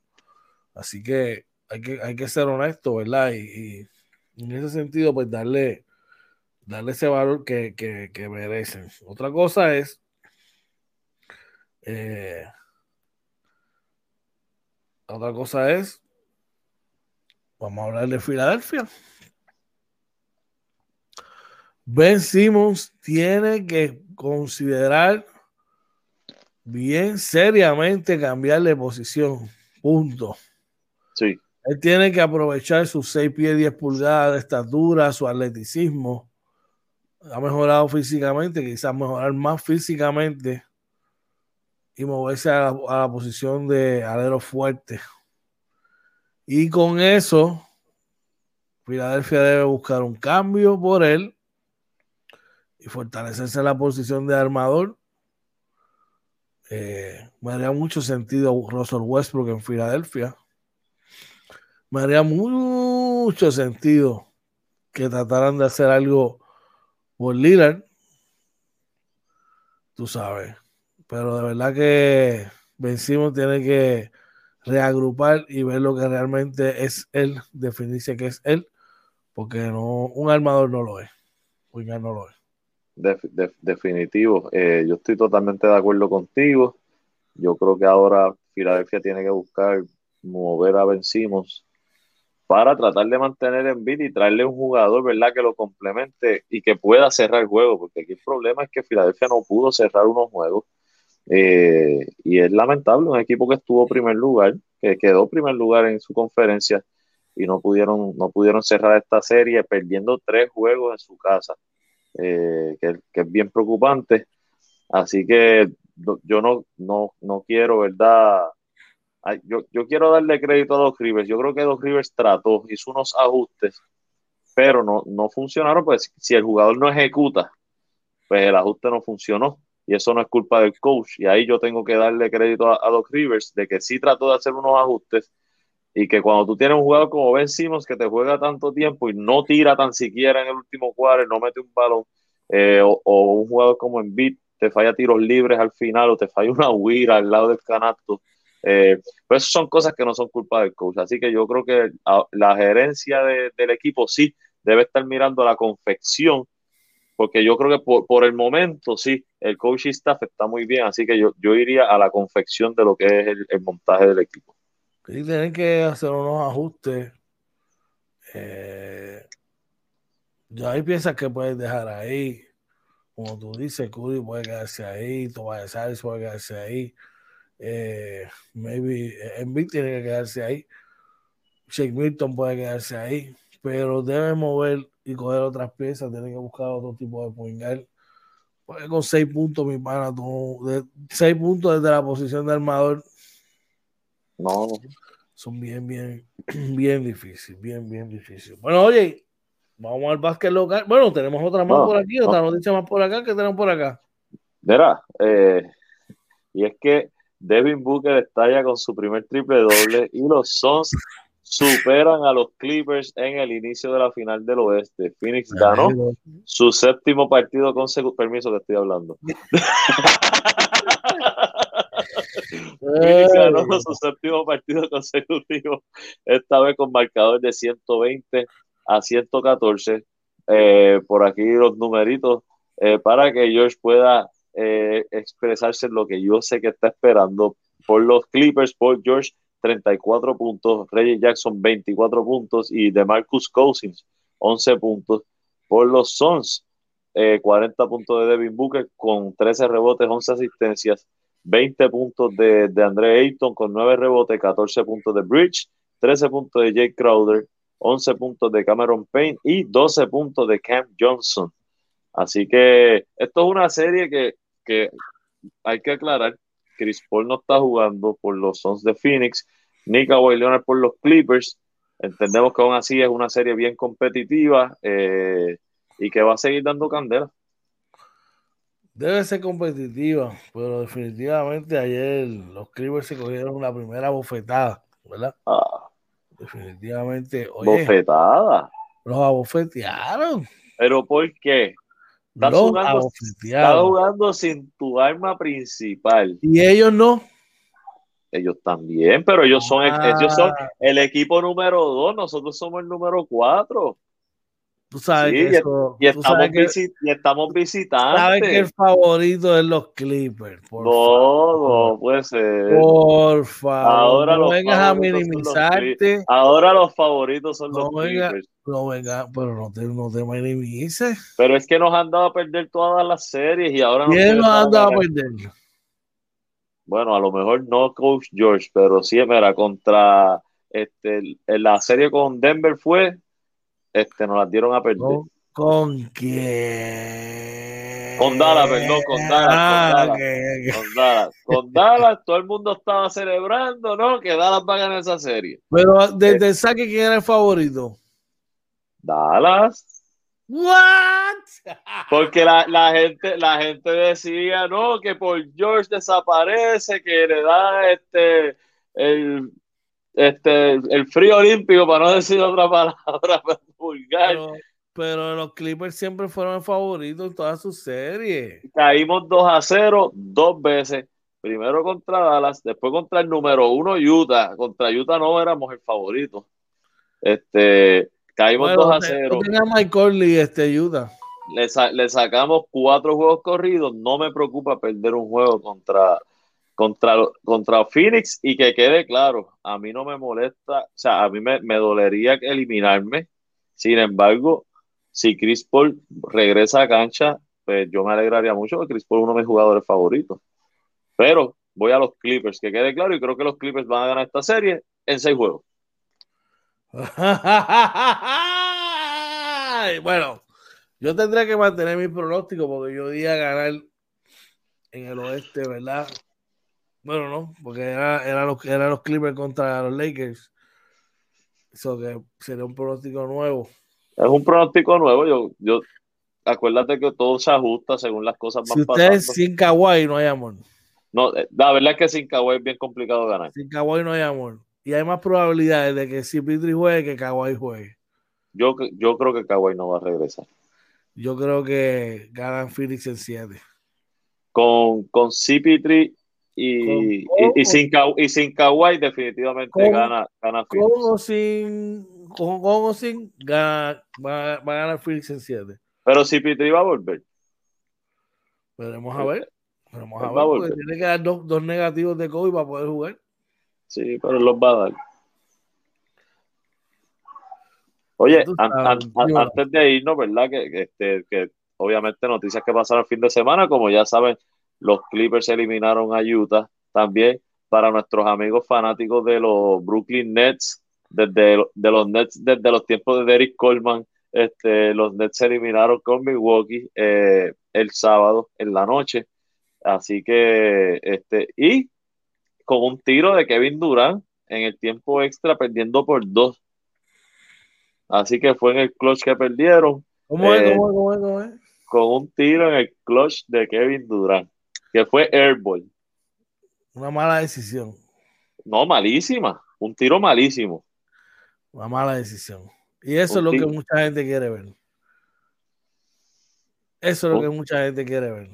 Así que hay que, hay que ser honesto, ¿verdad? Y, en ese sentido, pues darle, darle ese valor que, que merecen. Otra cosa es eh, otra cosa es, vamos a hablar de Filadelfia. Ben Simmons tiene que considerar bien seriamente cambiar de posición. Punto. Sí. Él tiene que aprovechar sus 6 pies 10 pulgadas de estatura, su atleticismo. Ha mejorado físicamente, quizás mejorar más físicamente y moverse a la, posición de alero fuerte. Y con eso, Filadelfia debe buscar un cambio por él y fortalecerse en la posición de armador. Eh, me haría mucho sentido Russell Westbrook en Filadelfia. Me haría mucho sentido que trataran de hacer algo por Lillard. Tú sabes pero de verdad que vencimos tiene que reagrupar y ver lo que realmente es él, definirse que es él, porque no un armador no lo es, un no lo es. Definitivo, eh, yo estoy totalmente de acuerdo contigo. Yo creo que ahora Filadelfia tiene que buscar mover a Vencimos para tratar de mantener en vida y traerle un jugador, ¿verdad?, que lo complemente y que pueda cerrar el juego, porque aquí el problema es que Filadelfia no pudo cerrar unos juegos eh, y es lamentable, un equipo que estuvo primer lugar, que quedó primer lugar en su conferencia y no pudieron, no pudieron cerrar esta serie perdiendo tres juegos en su casa, eh, que, es bien preocupante. Así que yo no, no, no quiero, ¿verdad? Yo, yo quiero darle crédito a Dos Rivers. Yo creo que Dos Rivers trató, hizo unos ajustes, pero no, no funcionaron, pues si el jugador no ejecuta, pues el ajuste no funcionó. y eso no es culpa del coach. Y ahí yo tengo que darle crédito a, Doc Rivers de que sí trató de hacer unos ajustes y que cuando tú tienes un jugador como Ben Simmons que te juega tanto tiempo y no tira tan siquiera en el último cuadro, no mete un balón, eh, o, un jugador como Embiid te falla tiros libres al final o te falla una huira al lado del canasto, eh, pues eso son cosas que no son culpa del coach. Así que yo creo que la gerencia del equipo sí debe estar mirando la confección, porque yo creo que por, el momento sí, el coach staff está muy bien, así que yo, yo iría a la confección de lo que es el, montaje del equipo. Sí, tienen que hacer unos ajustes. Eh, yo hay piezas que puedes dejar ahí. Como tú dices, Curry puede quedarse ahí, Tobias Harris puede quedarse ahí. Eh, maybe Embiid tiene que quedarse ahí. Shake Milton puede quedarse ahí pero debe mover y coger otras piezas, tiene que buscar otro tipo de point Porque con seis puntos, mi pana, de, seis puntos desde la posición de armador. No. Son bien, bien, bien difíciles, bien, bien difíciles. Bueno, oye, vamos al básquet local. Bueno, tenemos otra más por aquí, otra noticia más por acá. que tenemos por acá? Verá, eh, y es que Devin Booker estalla con su primer triple doble y los Suns superan a los Clippers en el inicio de la final del oeste. Phoenix ganó su séptimo partido consecutivo. Permiso que estoy hablando. Phoenix ganó su séptimo partido consecutivo, esta vez con marcador de 120 a 114. Eh, por aquí los numeritos eh, para que George pueda eh, expresarse en lo que yo sé que está esperando por los Clippers, por George 34 puntos, Reggie Jackson 24 puntos y DeMarcus Cousins 11 puntos. Por los Suns, 40 eh, puntos de Devin Booker con 13 rebotes, 11 asistencias, 20 puntos de, de André Ayton con 9 rebotes, 14 puntos de Bridge, 13 puntos de Jake Crowder, 11 puntos de Cameron Payne y 12 puntos de Cam Johnson. Así que esto es una serie que, que hay que aclarar Chris Paul no está jugando por los Suns de Phoenix, ni Kawhi Leonard por los Clippers. Entendemos que aún así es una serie bien competitiva eh, y que va a seguir dando candela. Debe ser competitiva, pero definitivamente ayer los Clippers se cogieron una primera bofetada, ¿verdad? Ah. Definitivamente. ¿Bofetada? Los abofetearon. ¿Pero por qué? Estás jugando, sin tu arma principal. Y ellos no. Ellos también, pero ellos son, ellos son ah. el equipo número dos, nosotros somos el número cuatro. Tú sabes que y, estamos y, estamos visitando. Sabes que el favorito es los Clippers. no, no puede ser. Por favor, no vengas a minimizarte. Ahora los favoritos son los Clippers. No venga, pero no te, no te minimices. Pero es que nos han dado a perder todas las series y ahora ¿Quién nos han dado a perder? Bueno, a lo mejor no Coach George, pero sí, era contra este, la serie con Denver fue este, nos las dieron a perder. ¿Con, quién? Con Dallas, perdón, con Dallas. Ah, con, Dallas con, Dallas todo el mundo estaba celebrando, ¿no? Que Dallas va a ganar esa serie. Pero desde el saque, ¿quién era el favorito? Dallas. What? Porque la, la, gente, la gente decía, no, que por George desaparece, que le da este el este, el frío olímpico, para no decir otra palabra vulgar. Pero, los Clippers siempre fueron el favorito en todas sus series. Caímos 2 a 0 dos veces. Primero contra Dallas, después contra el número uno Utah. Contra Utah no éramos el favorito. Este, caímos 2 a 0. Mike Conley, este Utah. Le, le, sacamos cuatro juegos corridos. No me preocupa perder un juego contra, contra, contra Phoenix y que quede claro, a mí no me molesta, o sea, a mí me, dolería eliminarme. Sin embargo, si Chris Paul regresa a cancha, pues yo me alegraría mucho porque Chris Paul es uno de mis jugadores favoritos. Pero voy a los Clippers, que quede claro, y creo que los Clippers van a ganar esta serie en seis juegos. bueno, yo tendré que mantener mi pronóstico porque yo a ganar en el oeste, ¿verdad? Bueno, no, porque era, era, los, era los Clippers contra los Lakers. Eso que sería un pronóstico nuevo. Es un pronóstico nuevo. Yo, yo acuérdate que todo se ajusta según las cosas van si pasando. sin Kawhi no hay amor. No, eh, la verdad es que sin Kawhi es bien complicado ganar. Sin Kawhi no hay amor. Y hay más probabilidades de que si Pitri juegue que Kawhi juegue. Yo, yo creo que Kawhi no va a regresar. Yo creo que ganan Phoenix en 7. Con, con CP3 y, y, sin, y sin Kawhi definitivamente gana, gana Phoenix. Con o sin, con, o sin gana, va, va, a ganar Phoenix en 7. Pero CP3 va a volver. Veremos a ver. Veremos a ver, porque tiene que dar dos, dos negativos de COVID para poder jugar. Sí, pero los va a dar. Oye, antes de irnos, ¿verdad? Que, este, que obviamente noticias que pasaron el fin de semana, como ya saben, los Clippers eliminaron a Utah. También para nuestros amigos fanáticos de los Brooklyn Nets, desde de los Nets, desde los tiempos de Derek Coleman, este, los Nets se eliminaron con Milwaukee eh, el sábado en la noche. Así que, este, y con un tiro de Kevin Durant en el tiempo extra, perdiendo por dos. Así que fue en el clutch que perdieron. ¿Cómo es? ¿Cómo es? ¿Cómo es? ¿Cómo es? Con un tiro en el clutch de Kevin Durant, que fue airball. Una mala decisión. No, malísima. Un tiro malísimo. Una mala decisión. Y eso es lo que mucha gente quiere ver. Eso es lo que mucha gente quiere ver.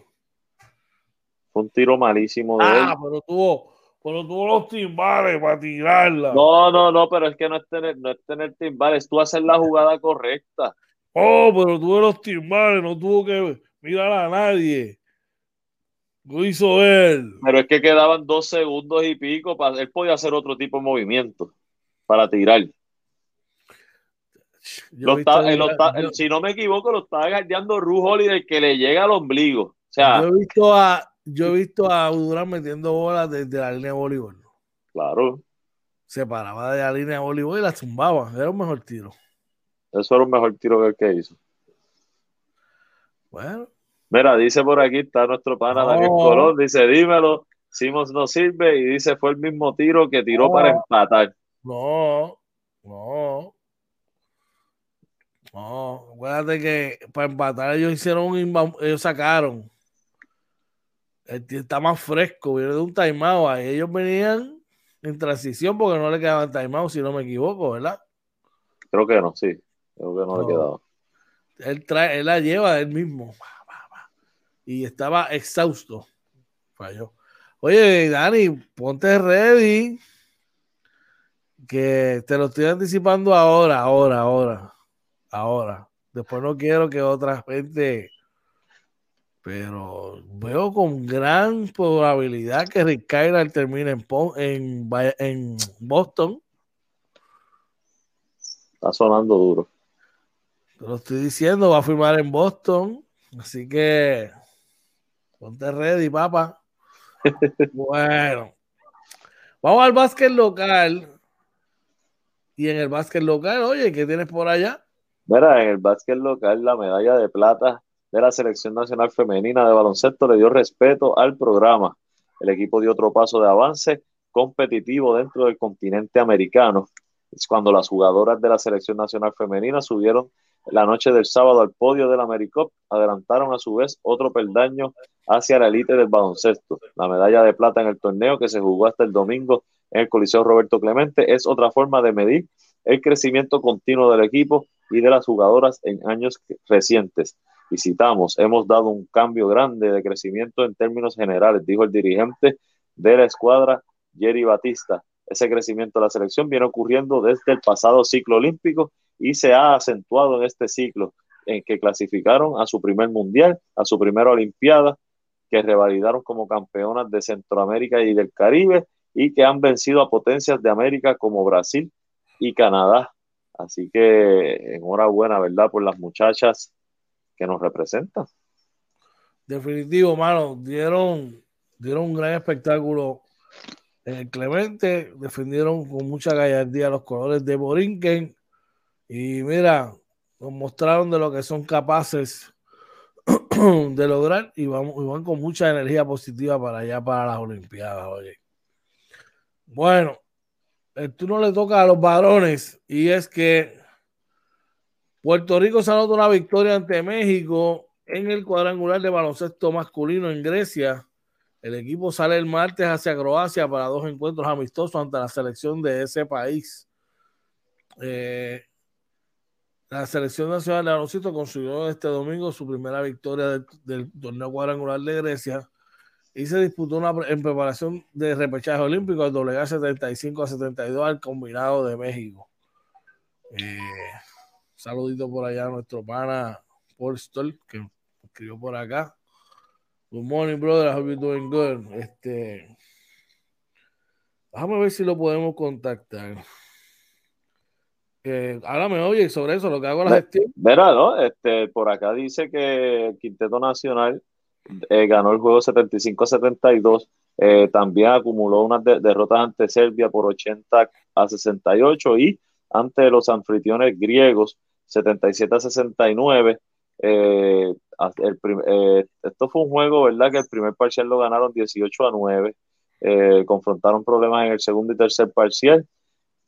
Fue un tiro malísimo de ah, pero tuvo, pero tuvo los timbales para tirarla. No, no, no, pero es que no es tener, no es tener timbales, tú hacer la jugada correcta. Oh, pero tuvo los timbales, no tuvo que mirar a nadie. Lo hizo él. Pero es que quedaban dos segundos y pico. Para, él podía hacer otro tipo de movimiento para tirar. si no me equivoco, lo estaba guardiando Ru Holiday que le llega al ombligo. O sea, yo he visto a, yo he visto a Durán metiendo bolas desde la línea de voleibol. Claro. Se paraba de la línea de voleibol y la zumbaba. Era un mejor tiro. Eso era un mejor tiro que el que hizo. Bueno. Mira, dice por aquí, está nuestro pana Daniel Colón, dice, dímelo, Simons no sirve, y dice, fue el mismo tiro que tiró para empatar. No, no. No, acuérdate que para empatar ellos hicieron un ellos sacaron está más fresco, viene de un timeout. Ahí ellos venían en transición porque no le quedaban timeout, si no me equivoco, ¿verdad? Creo que no, sí. Creo que no, le quedaba. Él, trae, él la lleva él mismo. Y estaba exhausto. Falló. Oye, Dani, ponte ready. Que te lo estoy anticipando ahora, ahora, ahora. Ahora. Después no quiero que otra gente pero veo con gran probabilidad que Rick termine en, en, en, Boston. Está sonando duro. Te lo estoy diciendo, va a firmar en Boston. Así que ponte ready, papá. bueno, vamos al básquet local. Y en el básquet local, oye, ¿qué tienes por allá? Mira, en el básquet local, la medalla de plata de la Selección Nacional Femenina de Baloncesto le dio respeto al programa. El equipo dio otro paso de avance competitivo dentro del continente americano. Es cuando las jugadoras de la Selección Nacional Femenina subieron la noche del sábado al podio del AmeriCup, adelantaron a su vez otro peldaño hacia la élite del baloncesto. La medalla de plata en el torneo que se jugó hasta el domingo en el Coliseo Roberto Clemente es otra forma de medir el crecimiento continuo del equipo y de las jugadoras en años recientes y citamos, hemos dado un cambio grande de crecimiento en términos generales, dijo el dirigente de la escuadra, Jerry Batista. Ese crecimiento de la selección viene ocurriendo desde el pasado ciclo olímpico y se ha acentuado en este ciclo en que clasificaron a su primer mundial, a su primera olimpiada, que revalidaron como campeonas de Centroamérica y del Caribe y que han vencido a potencias de América como Brasil y Canadá. Así que enhorabuena, ¿verdad? Por las muchachas que nos representa. Definitivo, mano, dieron, dieron un gran espectáculo el Clemente, defendieron con mucha gallardía los colores de Borinquen y mira, nos mostraron de lo que son capaces de lograr y, vamos, y van con mucha energía positiva para allá, para las Olimpiadas, oye. Bueno, el turno le toca a los varones y es que Puerto Rico se anotó una victoria ante México en el cuadrangular de baloncesto masculino en Grecia. El equipo sale el martes hacia Croacia para dos encuentros amistosos ante la selección de ese país. Eh, la selección nacional de baloncesto consiguió este domingo su primera victoria del, torneo cuadrangular de Grecia y se disputó una en preparación de repechaje olímpico al doblegar 75 a 72 al combinado de México. Eh, saludito por allá a nuestro pana Paul Stoll, que escribió por acá. Good morning, brother. I hope you're doing good. Este, déjame ver si lo podemos contactar. Eh, háblame, oye, sobre eso, lo que hago la gestión. Verá, ¿no? Este, por acá dice que el Quinteto Nacional eh, ganó el juego 75-72. Eh, también acumuló unas derrotas ante Serbia por 80 a 68 y ante los anfitriones griegos 77 a 69. Eh, el, esto fue un juego, ¿verdad? Que el primer parcial lo ganaron 18 a 9. confrontaron problemas en el segundo y tercer parcial,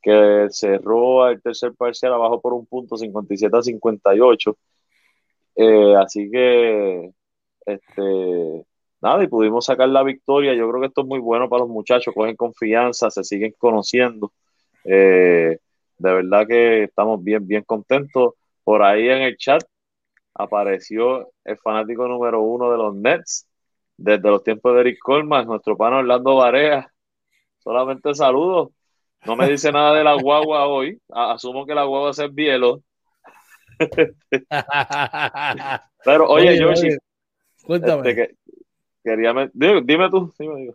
que cerró el tercer parcial abajo por un punto 57 a 58. así que este, nada, y pudimos sacar la victoria. Yo creo que esto es muy bueno para los muchachos, cogen confianza, se siguen conociendo. Eh, de verdad que estamos bien, bien contentos. Por ahí en el chat apareció el fanático número uno de los Nets desde los tiempos de Eric Coleman, nuestro pana Orlando Varea. Solamente saludos. No me dice nada de la guagua hoy. Asumo que la guagua es bielo. Pero oye, Cuéntame. Este, quería dime, dime, tú.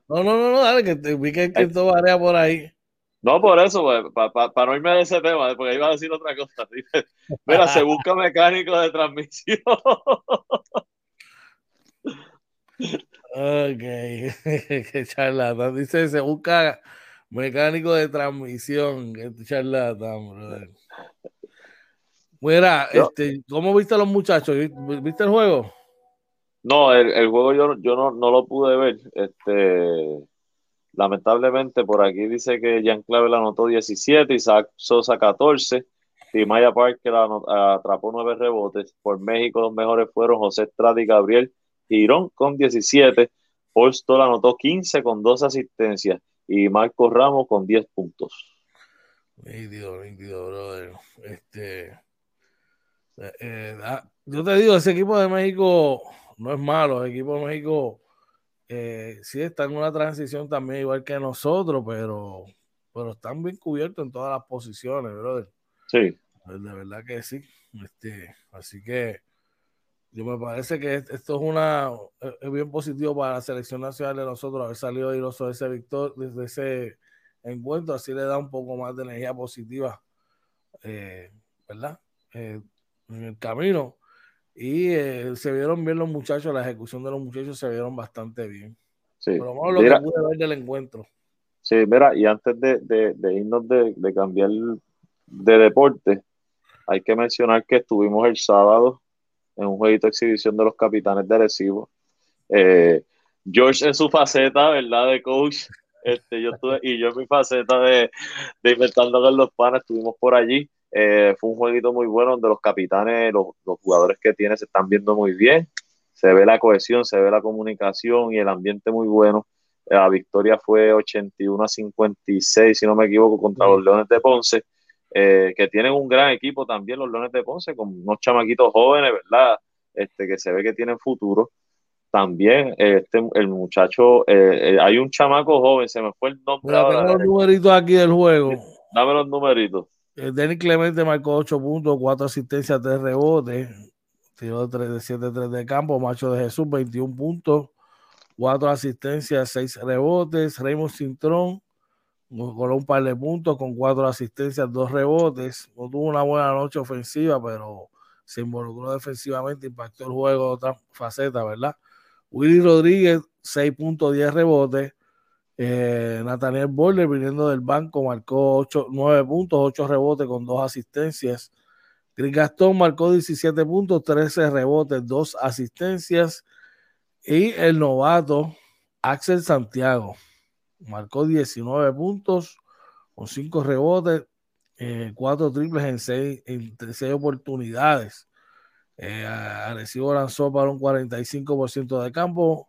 No, no, no, no, dale, que te vi que, que todo varía por ahí. No, por eso, para pues, no irme de ese tema, porque iba a decir otra cosa. Mira, se busca mecánico de transmisión. ok, qué charlatán. Dice, se busca mecánico de transmisión. Qué charlatán, brother. Mira, este, ¿cómo viste a los muchachos? ¿Viste el juego? No, el, el juego yo, yo no, no, lo pude ver. Este, lamentablemente por aquí dice que Jean Clavel anotó 17, Isaac Sosa 14, y Maya Parker atrapó 9 rebotes. Por México los mejores fueron José Estrada y Gabriel Girón con 17. Paul Stoll anotó 15 con 2 asistencias y Marco Ramos con 10 puntos. brother. Este, eh, yo te digo, ese equipo de México no es malo. El equipo de México eh, sí está en una transición también igual que nosotros, pero, pero están bien cubiertos en todas las posiciones, brother. Sí. Pues de verdad que sí. Este, así que yo me parece que esto es una es bien positivo para la selección nacional de nosotros haber salido airoso de ese victor, desde ese encuentro, así le da un poco más de energía positiva, eh, ¿verdad? Eh, en el camino y eh, se vieron bien los muchachos, la ejecución de los muchachos se vieron bastante bien. Sí. Pero vamos lo que pude ver del encuentro. Sí, mira, y antes de, de, irnos de, de, cambiar de deporte, hay que mencionar que estuvimos el sábado en un jueguito de exhibición de los capitanes de Recibo. Eh, George en su faceta, ¿verdad? De coach. Este, yo estuve, y yo en mi faceta de, de inventando con los panas, estuvimos por allí. Eh, fue un jueguito muy bueno donde los capitanes, los, jugadores que tiene se están viendo muy bien. Se ve la cohesión, se ve la comunicación y el ambiente muy bueno. La victoria fue 81 a 56, si no me equivoco, contra los Leones de Ponce, eh, que tienen un gran equipo también, los Leones de Ponce, con unos chamaquitos jóvenes, ¿verdad? Este, que se ve que tienen futuro. También este, el muchacho, eh, hay un chamaco joven, se me fue el nombre. los numeritos aquí del juego. Dame los numeritos. Eh, Denis Clemente marcó 8 puntos, 4 asistencias, 3 rebotes. Tiró de 7-3 de campo. Macho de Jesús, 21 puntos, 4 asistencias, 6 rebotes. Raymond Cintrón con un par de puntos con 4 asistencias, 2 rebotes. No tuvo una buena noche ofensiva, pero se involucró defensivamente, impactó el juego de otra faceta, ¿verdad? Willy Rodríguez, 6 puntos, 10 rebotes. Eh, Nathaniel Boller, viniendo del banco, marcó 8, 9 puntos, 8 rebotes con 2 asistencias. Chris Gastón marcó 17 puntos, 13 rebotes, 2 asistencias. Y el novato Axel Santiago marcó 19 puntos con 5 rebotes, eh, cuatro triples en seis, en seis oportunidades. Eh, Arecibo lanzó para un 45% de campo,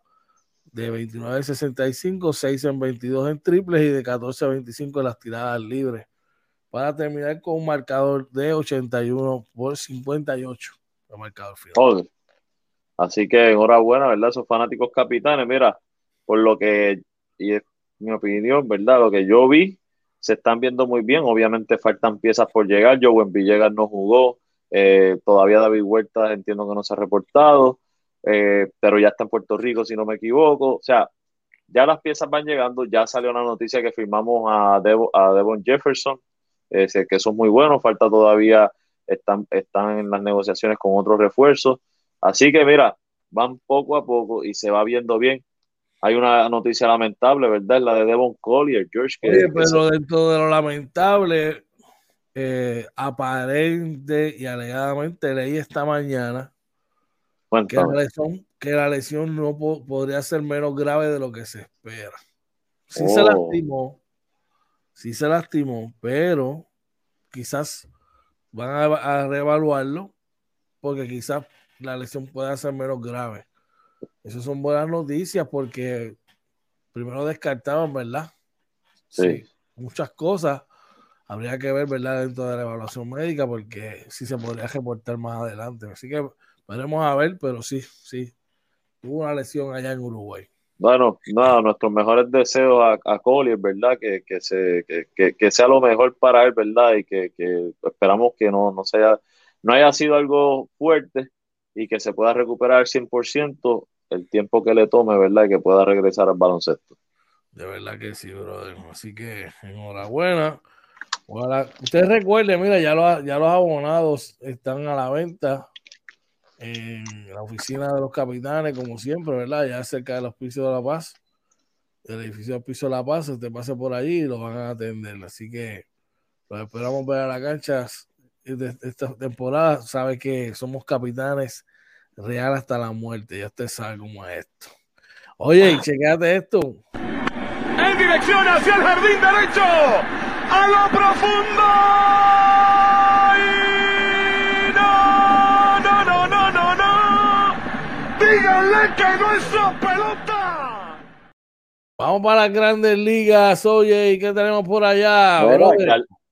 de 29 a 65, 6 en 22 en triples y de 14 a 25 en las tiradas libres, para terminar con un marcador de 81 por 58. El marcador final. Así que enhorabuena, ¿verdad? Esos fanáticos capitanes, mira, por lo que, y mi opinión, ¿verdad? Lo que yo vi, se están viendo muy bien. Obviamente faltan piezas por llegar. Joven Villegas no jugó. Eh, todavía David Huerta entiendo que no se ha reportado. Eh, pero ya está en Puerto Rico, si no me equivoco. O sea, ya las piezas van llegando. Ya salió una noticia que firmamos a, a Devon Jefferson, que son muy buenos. Falta todavía, están, están en las negociaciones con otros refuerzos. Así que mira, van poco a poco y se va viendo bien hay una noticia lamentable, ¿verdad? La de Devon Collier, George. Que, pero dentro de lo lamentable, eh, aparente y alegadamente leí esta mañana que la, lesión, que la, lesión, no podría ser menos grave de lo que se espera. Sí se oh. lastimó, sí se lastimó, pero quizás van a, a reevaluarlo porque quizás la lesión pueda ser menos grave. Esas son buenas noticias porque primero descartaban, ¿verdad? Sí. Muchas cosas habría que ver, ¿verdad? Dentro de la evaluación médica porque sí se podría reportar más adelante. Así que veremos a ver, pero sí, sí. Hubo una lesión allá en Uruguay. Bueno, nada, nuestros mejores deseos a, a Collier, ¿verdad? Que, que, se, que, que, sea lo mejor para él, ¿verdad? Y que, que esperamos que no, no, sea, no haya sido algo fuerte y que se pueda recuperar al 100% el tiempo que le tome, ¿verdad? Que pueda regresar al baloncesto. De verdad que sí, brother. Así que enhorabuena. Ustedes recuerden, mira, ya los, ya los abonados están a la venta en la oficina de los capitanes, como siempre, ¿verdad? Ya cerca de los pisos de La Paz, del edificio del piso de La Paz, usted pase por allí y lo van a atender. Así que los esperamos ver a la cancha esta temporada. Sabe que somos capitanes real hasta la muerte. Ya usted sabe cómo es esto. Oye, chequeate esto. En dirección hacia el jardín derecho. A lo profundo. no, no, no, no, no, no. Díganle que no es su pelota. Vamos para las grandes ligas. Oye, ¿y qué tenemos por allá?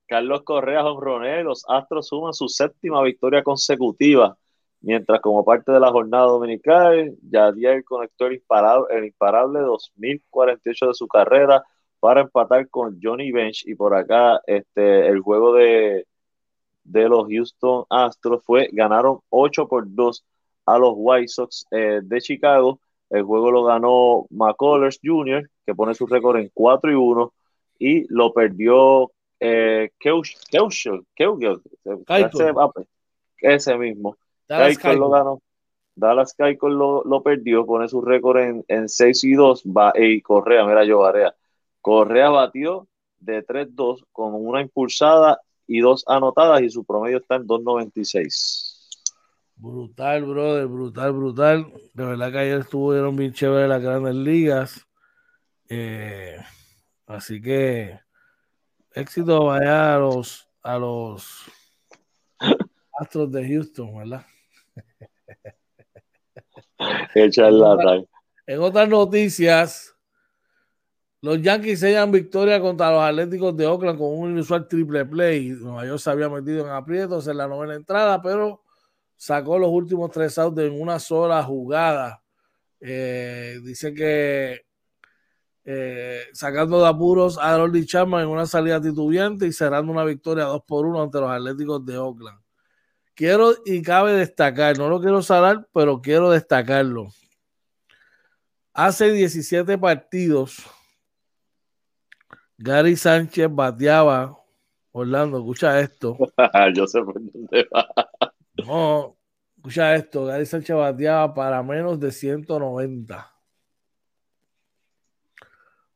Carlos Correa Jonroné, los Astros suman su séptima victoria consecutiva Mientras como parte de la jornada dominical, Yadier conectó el imparable, el imparable 2048 de su carrera para empatar con Johnny Bench y por acá este, el juego de, de los Houston Astros fue, ganaron 8 por 2 a los White Sox eh, de Chicago. El juego lo ganó McCullers Jr., que pone su récord en 4 y 1, y lo perdió eh, ese mismo. Dallas lo ganó. Dallas Keiko lo, perdió, pone su récord en, en 6 y 2. Va, y Correa, mira yo, Barea. Correa batió de 3-2 con una impulsada y dos anotadas y su promedio está en 2.96. Brutal, brother, brutal, brutal. De verdad que ayer estuvieron bien chévere las grandes ligas. Eh, así que éxito vaya a los, a los Astros de Houston, ¿verdad? En otras noticias, los Yankees sellan victoria contra los Atléticos de Oakland con un inusual triple play. Nueva York se había metido en aprietos en la novena entrada, pero sacó los últimos tres outs en una sola jugada. Eh, dice que eh, sacando de apuros a Rolly Chapman en una salida titubeante y cerrando una victoria 2 por 1 ante los Atléticos de Oakland. Quiero y cabe destacar, no lo quiero salar, pero quiero destacarlo. Hace 17 partidos, Gary Sánchez bateaba. Orlando, escucha esto. Yo sé por dónde va. No, escucha esto. Gary Sánchez bateaba para menos de 190.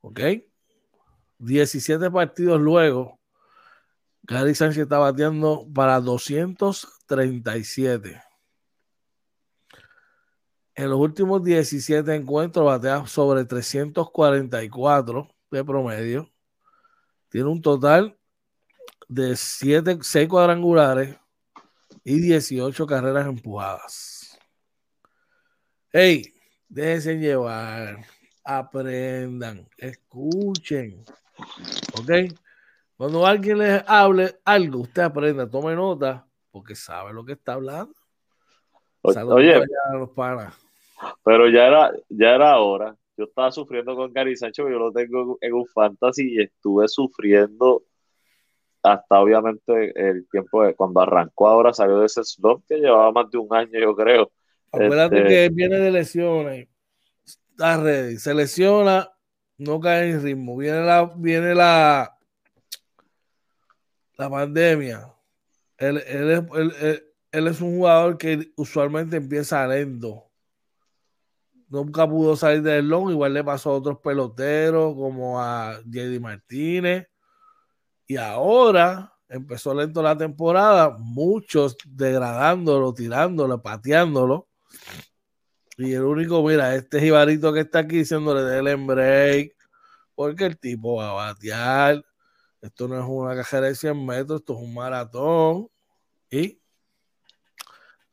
¿Ok? 17 partidos luego, Gary Sánchez está bateando para 237. En los últimos 17 encuentros batea sobre 344 de promedio. Tiene un total de 7, 6 cuadrangulares y 18 carreras empujadas. Hey, déjense llevar, aprendan, escuchen. ¿Ok? Cuando alguien les hable algo, usted aprenda, tome nota, porque sabe lo que está hablando. Oye, pero ya era, ya era hora. Yo estaba sufriendo con Gary Sánchez, yo lo tengo en un fantasy y estuve sufriendo hasta obviamente el tiempo de cuando arrancó ahora salió de ese slot que llevaba más de un año, yo creo. Acuérdate este, que viene de lesiones, está ready, se lesiona, no cae en ritmo, viene la, viene la, la pandemia. Él, él, es un jugador que usualmente empieza lento. Nunca pudo salir del long, igual le pasó a otros peloteros como a JD Martínez. Y ahora empezó lento la temporada, muchos degradándolo, tirándolo, pateándolo. Y el único, mira, este jibarito que está aquí diciéndole del break, porque el tipo va a batear esto no es una cajera de 100 metros, esto es un maratón. Y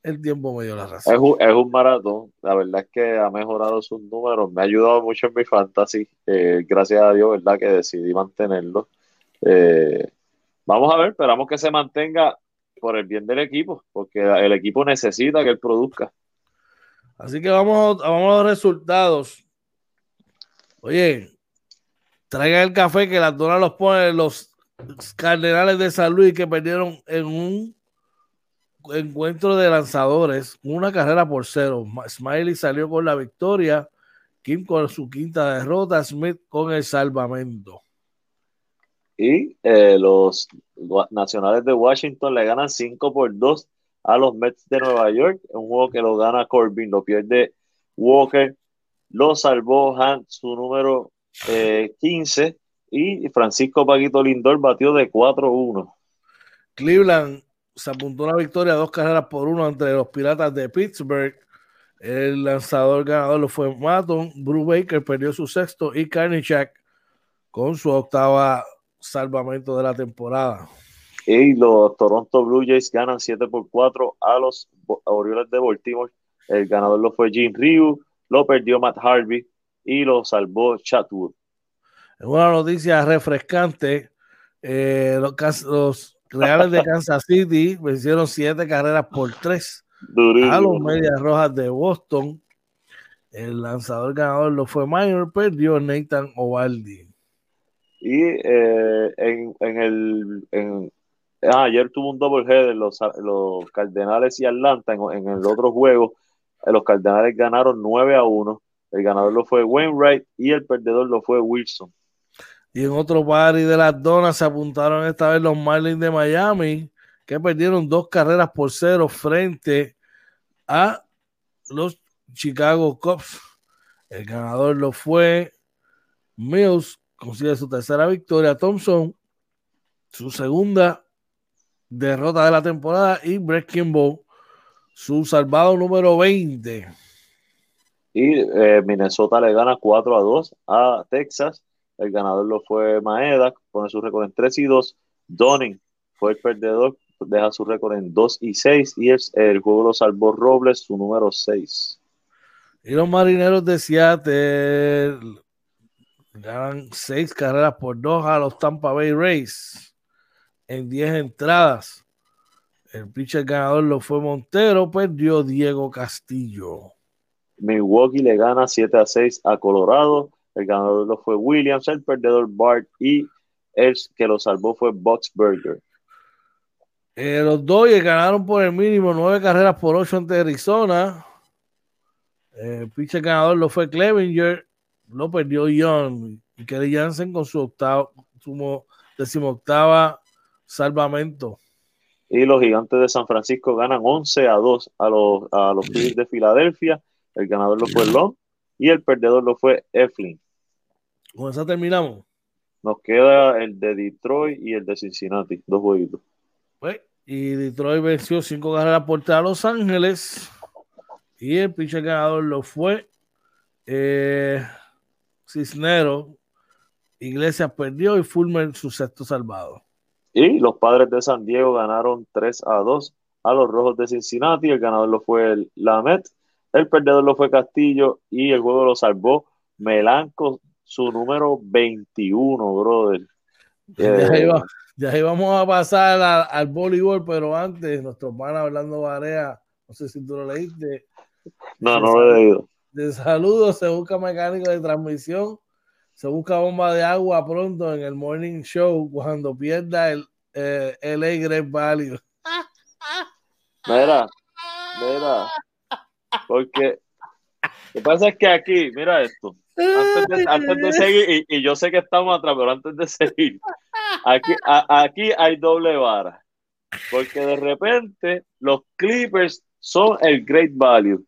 el tiempo me dio la razón. Es un, es un maratón. La verdad es que ha mejorado sus números. Me ha ayudado mucho en mi fantasy. Eh, gracias a Dios, ¿verdad? Que decidí mantenerlo. Eh, vamos a ver, esperamos que se mantenga por el bien del equipo, porque el equipo necesita que él produzca. Así que vamos, vamos a los resultados. Oye, Traigan el café que las donas los ponen los Cardenales de San Luis que perdieron en un encuentro de lanzadores, una carrera por cero. Smiley salió con la victoria, Kim con su quinta derrota, Smith con el salvamento. Y eh, los nacionales de Washington le ganan 5 por 2 a los Mets de Nueva York, un juego que lo gana Corbin, lo pierde Walker, lo salvó Hunt, su número 15 eh, y Francisco Paquito Lindor batió de 4-1. Cleveland se apuntó una victoria, dos carreras por uno entre los Piratas de Pittsburgh. El lanzador ganador lo fue Maton. Bruce Baker perdió su sexto y Karnichak con su octava salvamento de la temporada. Y los Toronto Blue Jays ganan 7 por 4 a los Orioles de Baltimore. El ganador lo fue Jim Ryu, lo perdió Matt Harvey y lo salvó Chatwood. Es una noticia refrescante. Eh, los, Reales de Kansas City vencieron siete carreras por tres a los Medias Rojas de Boston. El lanzador ganador lo fue Minor, perdió Nathan Ovaldi. Y eh, en, el. Ah, ayer tuvo un double header los, los Cardenales y Atlanta en, en el otro juego. Eh, los Cardenales ganaron 9 a 1 el ganador lo fue Wainwright y el perdedor lo fue Wilson. Y en otro party de las donas se apuntaron esta vez los Marlins de Miami, que perdieron dos carreras por cero frente a los Chicago Cubs. El ganador lo fue Mills, consigue su tercera victoria. Thompson, su segunda derrota de la temporada. Y Brett Kimball, su salvado número 20. Y eh, Minnesota le gana 4 a 2 a Texas. El ganador lo fue Maeda, pone su récord en 3 y 2. Donning fue el perdedor, deja su récord en 2 y 6. Y el, juego lo salvó Robles, su número 6. Y los marineros de Seattle ganan 6 carreras por 2 a los Tampa Bay Rays en 10 entradas. El pitcher ganador lo fue Montero, perdió Diego Castillo. Milwaukee le gana 7 a 6 a Colorado. El ganador lo fue Williams, el perdedor Bart y el que lo salvó fue Boxberger. Eh, los Dodgers ganaron por el mínimo 9 carreras por 8 ante Arizona. Eh, el pitcher ganador lo fue Clevinger, lo perdió Young y Kelly Jansen con su octavo, su decimoctava salvamento. Y los gigantes de San Francisco ganan 11 a 2 a los, a los de Filadelfia. El ganador lo fue Long y el perdedor lo fue Eflin. Con eso terminamos. Nos queda el de Detroit y el de Cincinnati, dos jueguitos. Pues, y Detroit venció cinco carreras por a Los Ángeles. Y el pinche ganador lo fue eh, Cisnero. Iglesias perdió y Fulmer su sexto salvado. Y los padres de San Diego ganaron 3 a 2 a los rojos de Cincinnati. El ganador lo fue el Lamet, el perdedor lo fue Castillo y el juego lo salvó Melanco, su número 21, brother. Ya, íbamos a pasar al, voleibol, pero antes, nuestro pan hablando Barea, no sé si tú lo leíste. No, no lo he leído. De saludos, se busca mecánico de transmisión, se busca bomba de agua pronto en el morning show cuando pierda el, eh, el Great Value. Mira, mira, porque lo que pasa es que aquí, mira esto, antes de, seguir, y, yo sé que estamos atrás, pero antes de seguir, aquí, aquí hay doble vara, porque de repente los Clippers son el great value.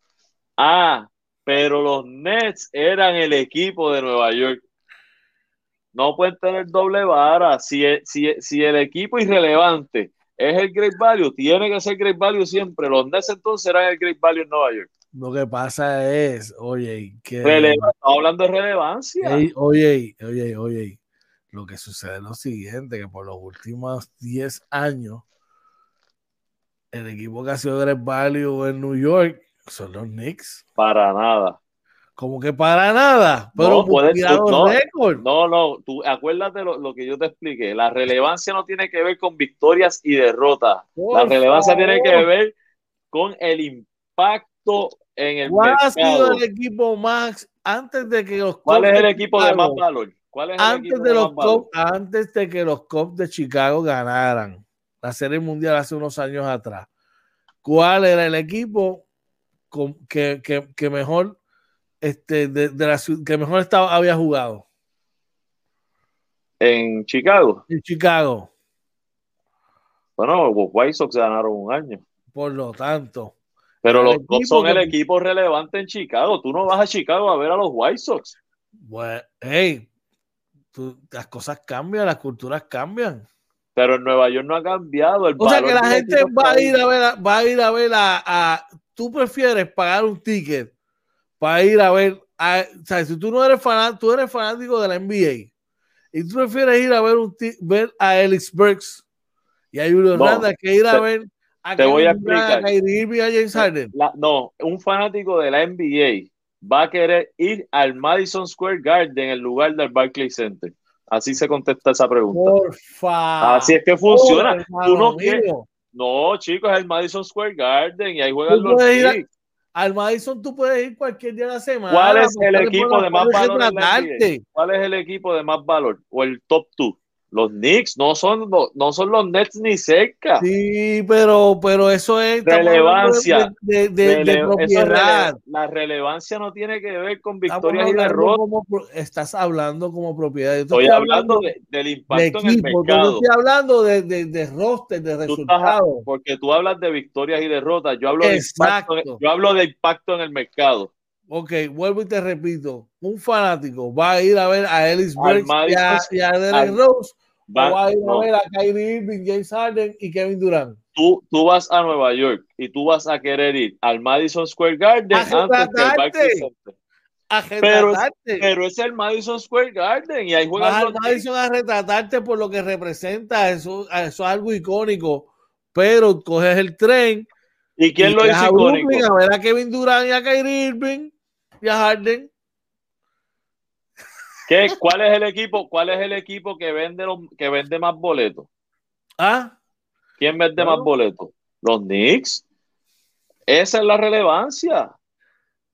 Ah, pero los Nets eran el equipo de Nueva York. No pueden tener doble vara. Si, si, si el equipo irrelevante es el great value, tiene que ser great value siempre. Los Nets entonces eran el great value en Nueva York. Lo que pasa es, oye, que. Estamos hablando de relevancia. oye, oye, oye. Lo que sucede es lo siguiente: que por los últimos 10 años, el equipo que ha sido Great Value en New York son los Knicks. Para nada. Como que para nada. Pero no, no, no, tú acuérdate lo, lo, que yo te expliqué. La relevancia no tiene que ver con victorias y derrotas. la relevancia tiene que ver con el impacto en el ¿Cuál ha sido el equipo más antes de que los ¿Cuál es el equipo de más valor? ¿Cuál es el antes de, los Cubs, antes de que los Cubs de Chicago ganaran la Serie Mundial hace unos años atrás? ¿Cuál era el equipo que, que, que mejor este, de, de la, que mejor estaba, había jugado? En Chicago. En Chicago. Bueno, los White Sox ganaron un año. Por lo tanto, pero los Cubs son el equipo relevante en Chicago. Tú no vas a Chicago a ver a los White Sox. Bueno, hey, las cosas cambian, las culturas cambian. Pero en Nueva York no ha cambiado. El o sea que la gente va a ir a ver, va a ir a ver a, Tú prefieres pagar un ticket para ir a ver. o sea, si tú no eres fanático, tú eres fanático de la NBA y tú prefieres ir a ver, un ver a Ellis Burks y a Julio Hernández que ir a ver te voy a explicar. no, un fanático de la NBA va a querer ir al Madison Square Garden en lugar del Barclays Center. Así se contesta esa pregunta. Porfa. Así es que funciona. no, no, chicos, es el Madison Square Garden y ahí juegan los Al Madison tú puedes ir cualquier día de la semana. ¿Cuál es el equipo de más valor? ¿Cuál es el equipo de más valor? O el top 2. Los Knicks no son, no son los Nets ni cerca. Sí, pero, pero eso es relevancia. De, de, propiedad. la relevancia no tiene que ver con victorias y derrotas. estás hablando como propiedad. Estoy, hablando, del impacto en el mercado. estoy hablando de, de, roster, de resultados. Porque tú hablas de victorias y derrotas. Yo hablo, de impacto, yo hablo de impacto en el mercado. Ok, vuelvo y te repito. Un fanático va a ir a ver a Ellis Burks y a, Derek Rose Va, a ir a ver a Kyrie Irving, James Harden y Kevin Durant. Tú, tú vas a Nueva York y tú vas a querer ir al Madison Square Garden antes que al Barclays Center. Pero, pero, es el Madison Square Garden y ahí juegan vas al Madison a retratarte por lo que representa, eso, eso es algo icónico, pero coges el tren ¿Y quién lo hizo icónico? a ver a Kevin Durant y a Kyrie Irving y a Harden ¿Cuál es el equipo? ¿Cuál es el equipo que vende que vende más boletos? ¿Ah? ¿Quién vende más boletos? Los Knicks. Esa es la relevancia.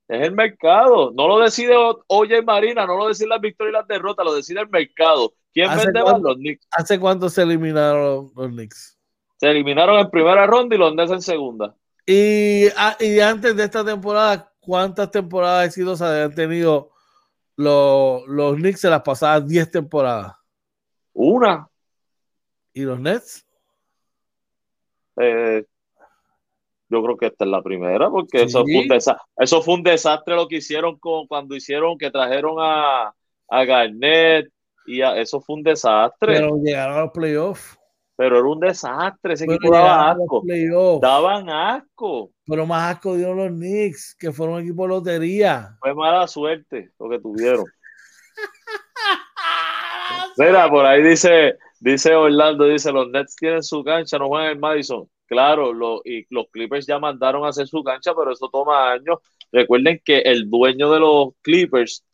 Es el mercado. No lo decide Oye Marina, no lo decide las victorias y las derrotas, lo decide el mercado. ¿Quién vende más? Los Knicks. ¿Hace cuánto se eliminaron los Knicks? Se eliminaron en primera ronda y los Nets en segunda. Y, ah, y antes de esta temporada, ¿cuántas temporadas exitosas han tenido los, los Knicks se las pasadas 10 temporadas. Una. ¿Y los Nets? Eh, yo creo que esta es la primera, porque eso, fue un desastre, eso fue un desastre lo que hicieron con, cuando hicieron que trajeron a, a Garnett y eso fue un desastre. Pero llegaron a los playoffs pero era un desastre, ese equipo daba asco. Daban asco. Pero más asco dieron los Knicks, que fueron un equipo de lotería. Fue mala suerte lo que tuvieron. Mira, por ahí dice, Dice Orlando, dice, los Nets tienen su cancha, no juegan en Madison. Claro, lo, y los Clippers ya mandaron a hacer su cancha, pero eso toma años. Recuerden que el dueño de los Clippers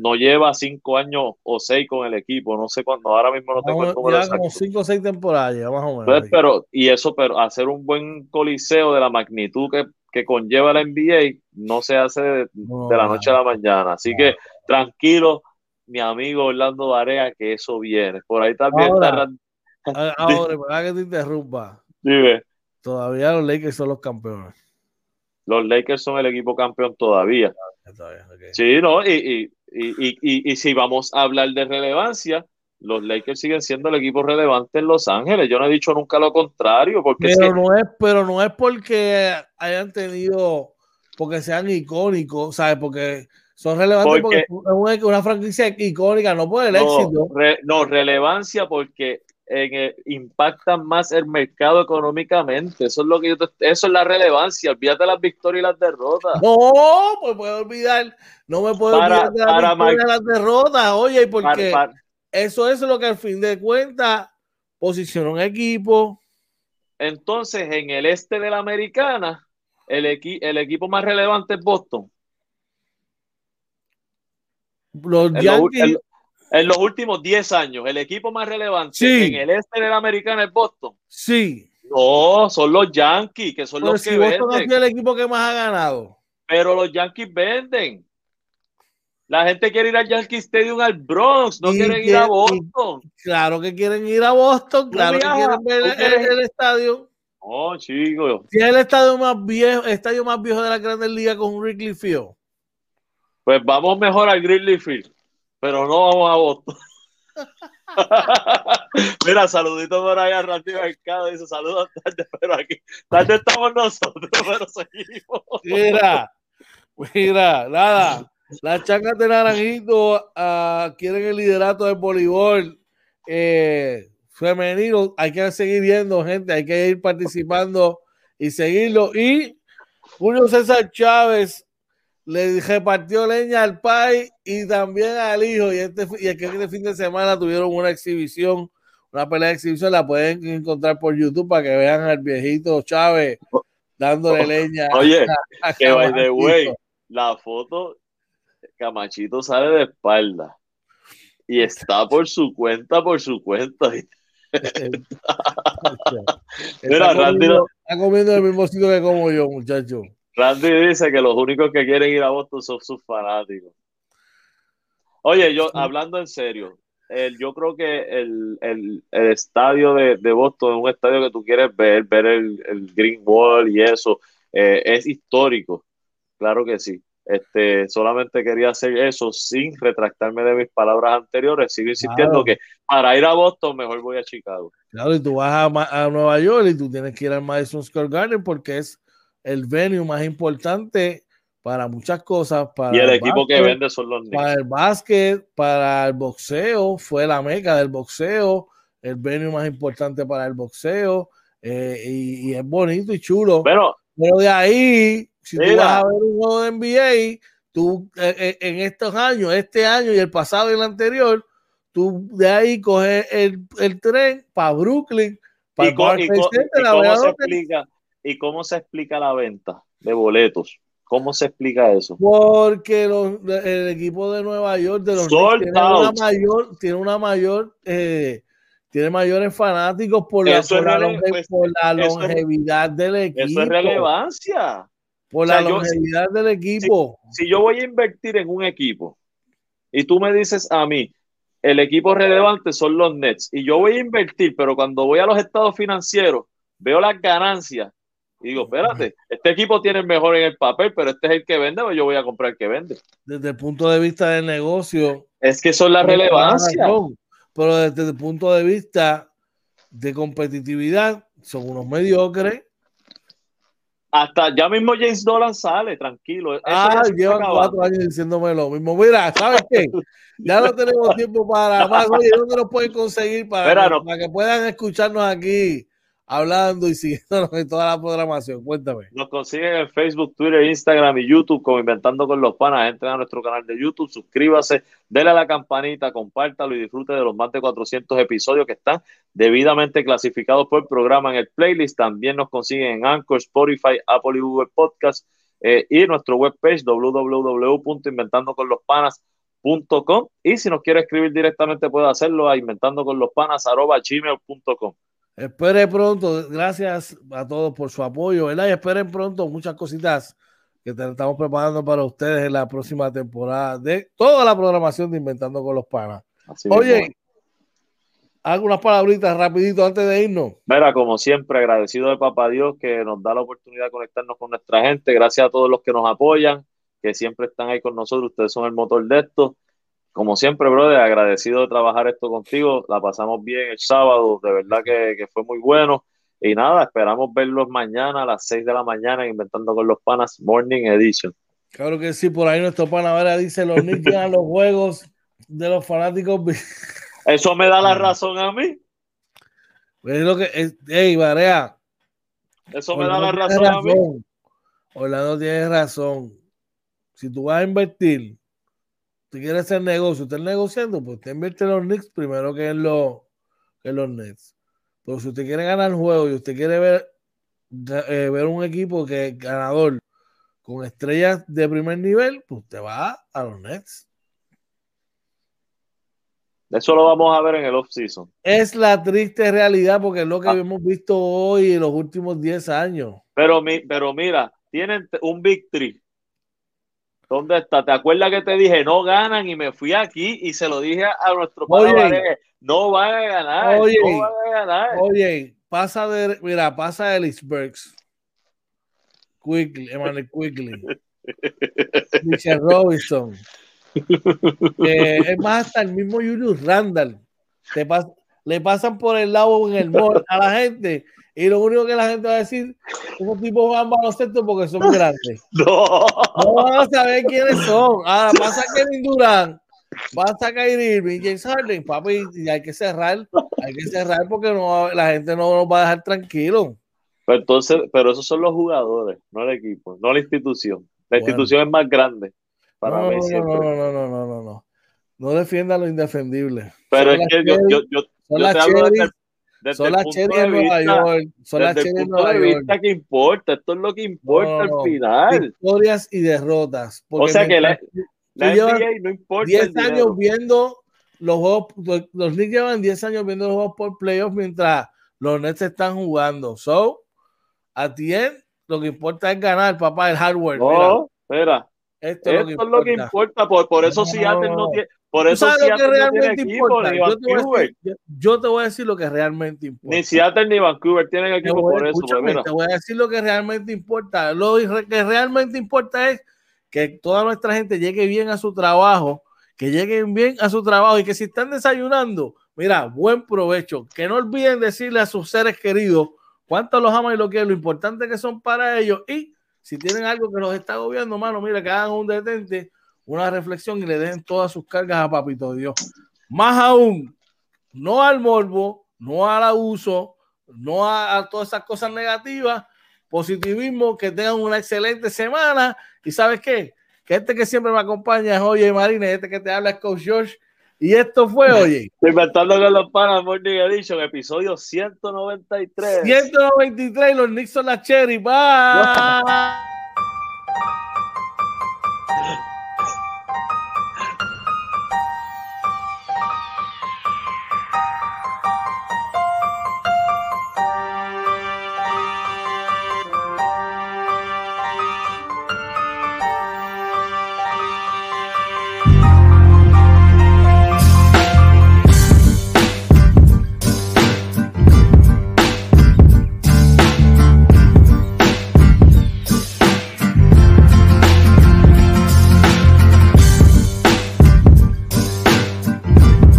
no lleva cinco años o seis con el equipo, no sé cuándo, ahora mismo no tengo el número como cinco o seis temporadas, más o menos. pero, y eso, pero hacer un buen coliseo de la magnitud que, que conlleva la NBA no se hace de, la noche a la mañana. Así que tranquilo, mi amigo Orlando Varea, que eso viene. Por ahí también ahora, está. Ahora, ¿verdad que te interrumpa? Dime. Todavía los Lakers son los campeones. Los Lakers son el equipo campeón todavía. Sí, no, y, y, si vamos a hablar de relevancia, los Lakers siguen siendo el equipo relevante en Los Ángeles. Yo no he dicho nunca lo contrario. Porque pero, no es, pero no es porque hayan tenido, porque sean icónicos, ¿sabes? Porque son relevantes porque, es una, franquicia icónica, no por el éxito. no, relevancia porque en impactan más el mercado económicamente. Eso es lo que yo eso es la relevancia. Olvídate las victorias y las derrotas. No, pues puedo olvidar, no me puedo olvidar de las victorias y las derrotas. Oye, porque eso es lo que al fin de cuentas posiciona un equipo. Entonces, en el este de la americana, el, el equipo más relevante es Boston. Los Yankees, en los últimos 10 años, el equipo más relevante en el este de la americana es Boston. Sí. No, son los Yankees, que son los que Boston es el equipo que más ha ganado. Pero los Yankees venden. La gente quiere ir al Yankee Stadium al Bronx, no quieren ir a Boston. claro que quieren ir a Boston, claro que quieren ver el, estadio. Oh, chicos. Si es el estadio más viejo, estadio más viejo de la Grandes Ligas con un Wrigley Field. Pues vamos mejor al Grizzly Field pero no vamos a Boston. Mira, saludito por ahí a Randy Mercado. Dice saludos tarde, pero aquí tarde estamos nosotros, pero seguimos. Mira, mira, nada. Las chancas de Naranjito uh, quieren el liderato del voleibol eh, femenino. Hay que seguir viendo, gente. Hay que ir participando y seguirlo. Y Julio César Chávez le repartió leña al pai y también al hijo. Y, este, y el que este fin de semana tuvieron una exhibición, una pelea de exhibición, la pueden encontrar por YouTube para que vean al viejito Chávez dándole leña. Oye, que by the way, la foto, Camachito sale de espalda y está por su cuenta, por su cuenta. Mira, está comiendo el mismo sitio que como yo, muchacho. Randy dice que los únicos que quieren ir a Boston son sus fanáticos. Oye, yo hablando en serio, yo creo que el, estadio de, Boston es un estadio que tú quieres ver, ver el, Green Wall y eso, eh, es histórico, claro que sí. Este, solamente quería hacer eso sin retractarme de mis palabras anteriores. Sigo insistiendo que para ir a Boston mejor voy a Chicago. Claro, y tú vas a, a Nueva York y tú tienes que ir al Madison Square Garden porque es el venue más importante para muchas cosas. Para y el, equipo que vende son los Para el básquet, para el boxeo, fue la meca del boxeo, el venue más importante para el boxeo, eh, y, es bonito y chulo. Pero, Pero de ahí, si tú vas a ver un juego de NBA, tú eh, eh, en estos años, este año y el pasado y el anterior, tú de ahí coges el, tren para Brooklyn, para el ¿Y cómo se explica la venta de boletos? ¿Cómo se explica eso? Porque el equipo de Nueva York de los tiene una mayor, tiene una mayor, eh, tiene mayores fanáticos por la, por la, longevidad del equipo. Eso es relevancia. Por la longevidad del equipo. Si, si yo voy a invertir en un equipo y tú me dices a mí, el equipo relevante son los Nets, y yo voy a invertir, pero cuando voy a los estados financieros, veo las ganancias y digo, espérate, este equipo tiene el mejor en el papel, pero este es el que vende, pues yo voy a comprar el que vende. Desde el punto de vista del negocio. Es que eso es la relevancia. pero desde el punto de vista de competitividad, son unos mediocres. Hasta ya mismo James Dolan sale, tranquilo. ah, llevan cuatro años diciéndome lo mismo. Mira, ¿sabes qué? Ya no tenemos tiempo para más. Oye, ¿dónde nos pueden conseguir para, para que puedan escucharnos aquí? Hablando y siguiéndonos en toda la programación. Cuéntame. Nos consiguen en Facebook, Twitter, Instagram y YouTube como Inventando con los Panas. Entren a nuestro canal de YouTube, suscríbase, denle a la campanita, compártalo y disfrute de los más de 400 episodios que están debidamente clasificados por el programa en el playlist. También nos consiguen en Anchor, Spotify, Apple y Google Podcast eh, y nuestro webpage www.inventandoconlospanas.com y si nos quiere escribir directamente puede hacerlo a inventandoconlospanas.gmail.com Espere pronto, gracias a todos por su apoyo, ¿verdad? Y esperen pronto muchas cositas que estamos preparando para ustedes en la próxima temporada de toda la programación de Inventando con los Panas. Oye, algunas palabritas rapidito antes de irnos. Mira, como siempre, agradecido de Papá Dios que nos da la oportunidad de conectarnos con nuestra gente. Gracias a todos los que nos apoyan, que siempre están ahí con nosotros. Ustedes son el motor de esto como siempre, brother, agradecido de trabajar esto contigo. La pasamos bien el sábado, de verdad que, fue muy bueno. Y nada, esperamos verlos mañana a las 6 de la mañana Inventando con los Panas Morning Edition. Claro que sí, por ahí nuestro pana dice: Los niños a los juegos de los fanáticos. Eso me da la razón a mí. Es lo que es, hey, Barea. Eso me da la razón, razón, a mí. Orlando tiene razón. Si tú vas a invertir usted quiere hacer negocio, usted negociando, pues usted invierte en los Knicks primero que en los, que los Nets. Pero si usted quiere ganar el juego y usted quiere ver, eh, ver un equipo que es ganador con estrellas de primer nivel, pues usted va a los Nets. Eso lo vamos a ver en el off-season. Es la triste realidad porque es lo que ah. hemos visto hoy en los últimos 10 años. Pero, pero mira, tienen un victory ¿Dónde está? ¿Te acuerdas que te dije no ganan y me fui aquí y se lo dije a nuestro padre? No van a ganar. Oye, no van a ganar. Oye, pasa de, mira, pasa de Ellisbergs. Quickly, Emmanuel Quickly. Michelle Robinson. Eh, es más, hasta el mismo Julius Randall. le pasan por el lado en el mall a la gente y lo único que la gente va a decir, esos tipos juegan baloncesto porque son grandes. No. No van a saber quiénes son. Ahora pasa Kevin Durant, pasa Kyrie Irving, James Harden, papi, y hay que cerrar, hay que cerrar porque no, la gente no nos va a dejar tranquilo. Pero entonces, pero esos son los jugadores, no el equipo, no la institución. La institución es más grande. Para no, no, no, no, no, no, no, no. No defienda lo indefendible. Pero es que yo, yo, yo, yo te hablo de son las cheras de Nueva York. Son las cheras de Nueva York. que importa, esto es lo que importa al final. Victorias y derrotas. O sea que la, la NBA no importa. 10 años viendo los juegos, los Knicks llevan 10 años viendo los juegos por playoffs mientras los Nets están jugando. So, a ti lo que importa es ganar, papá, el hardware. No, espera. Esto, es lo que importa, por, por eso si Seattle no tiene por eso Seattle realmente importa. Yo te. Decir, yo, te voy a decir lo que realmente importa. Ni Seattle ni Vancouver tienen equipo por eso. Pues, te voy a decir lo que realmente importa. Lo que realmente importa es que toda nuestra gente llegue bien a su trabajo, que lleguen bien a su trabajo y que si están desayunando, mira, buen provecho. Que no olviden decirle a sus seres queridos cuánto los aman y lo quieren, lo importante que son para ellos. Y si tienen algo que los está agobiando, mano, mira, que hagan un detente una reflexión y le den todas sus cargas a Papito Dios. Más aún, no al morbo, no al abuso, no a, todas esas cosas negativas, positivismo, que tengan una excelente semana y sabes qué, que este que siempre me acompaña es Oye Marina, este que te habla es Coach George y esto fue, oye. Inventando con los panas, Morning Edition, episodio 193. 193 y los Nixon la Cherry. Bye.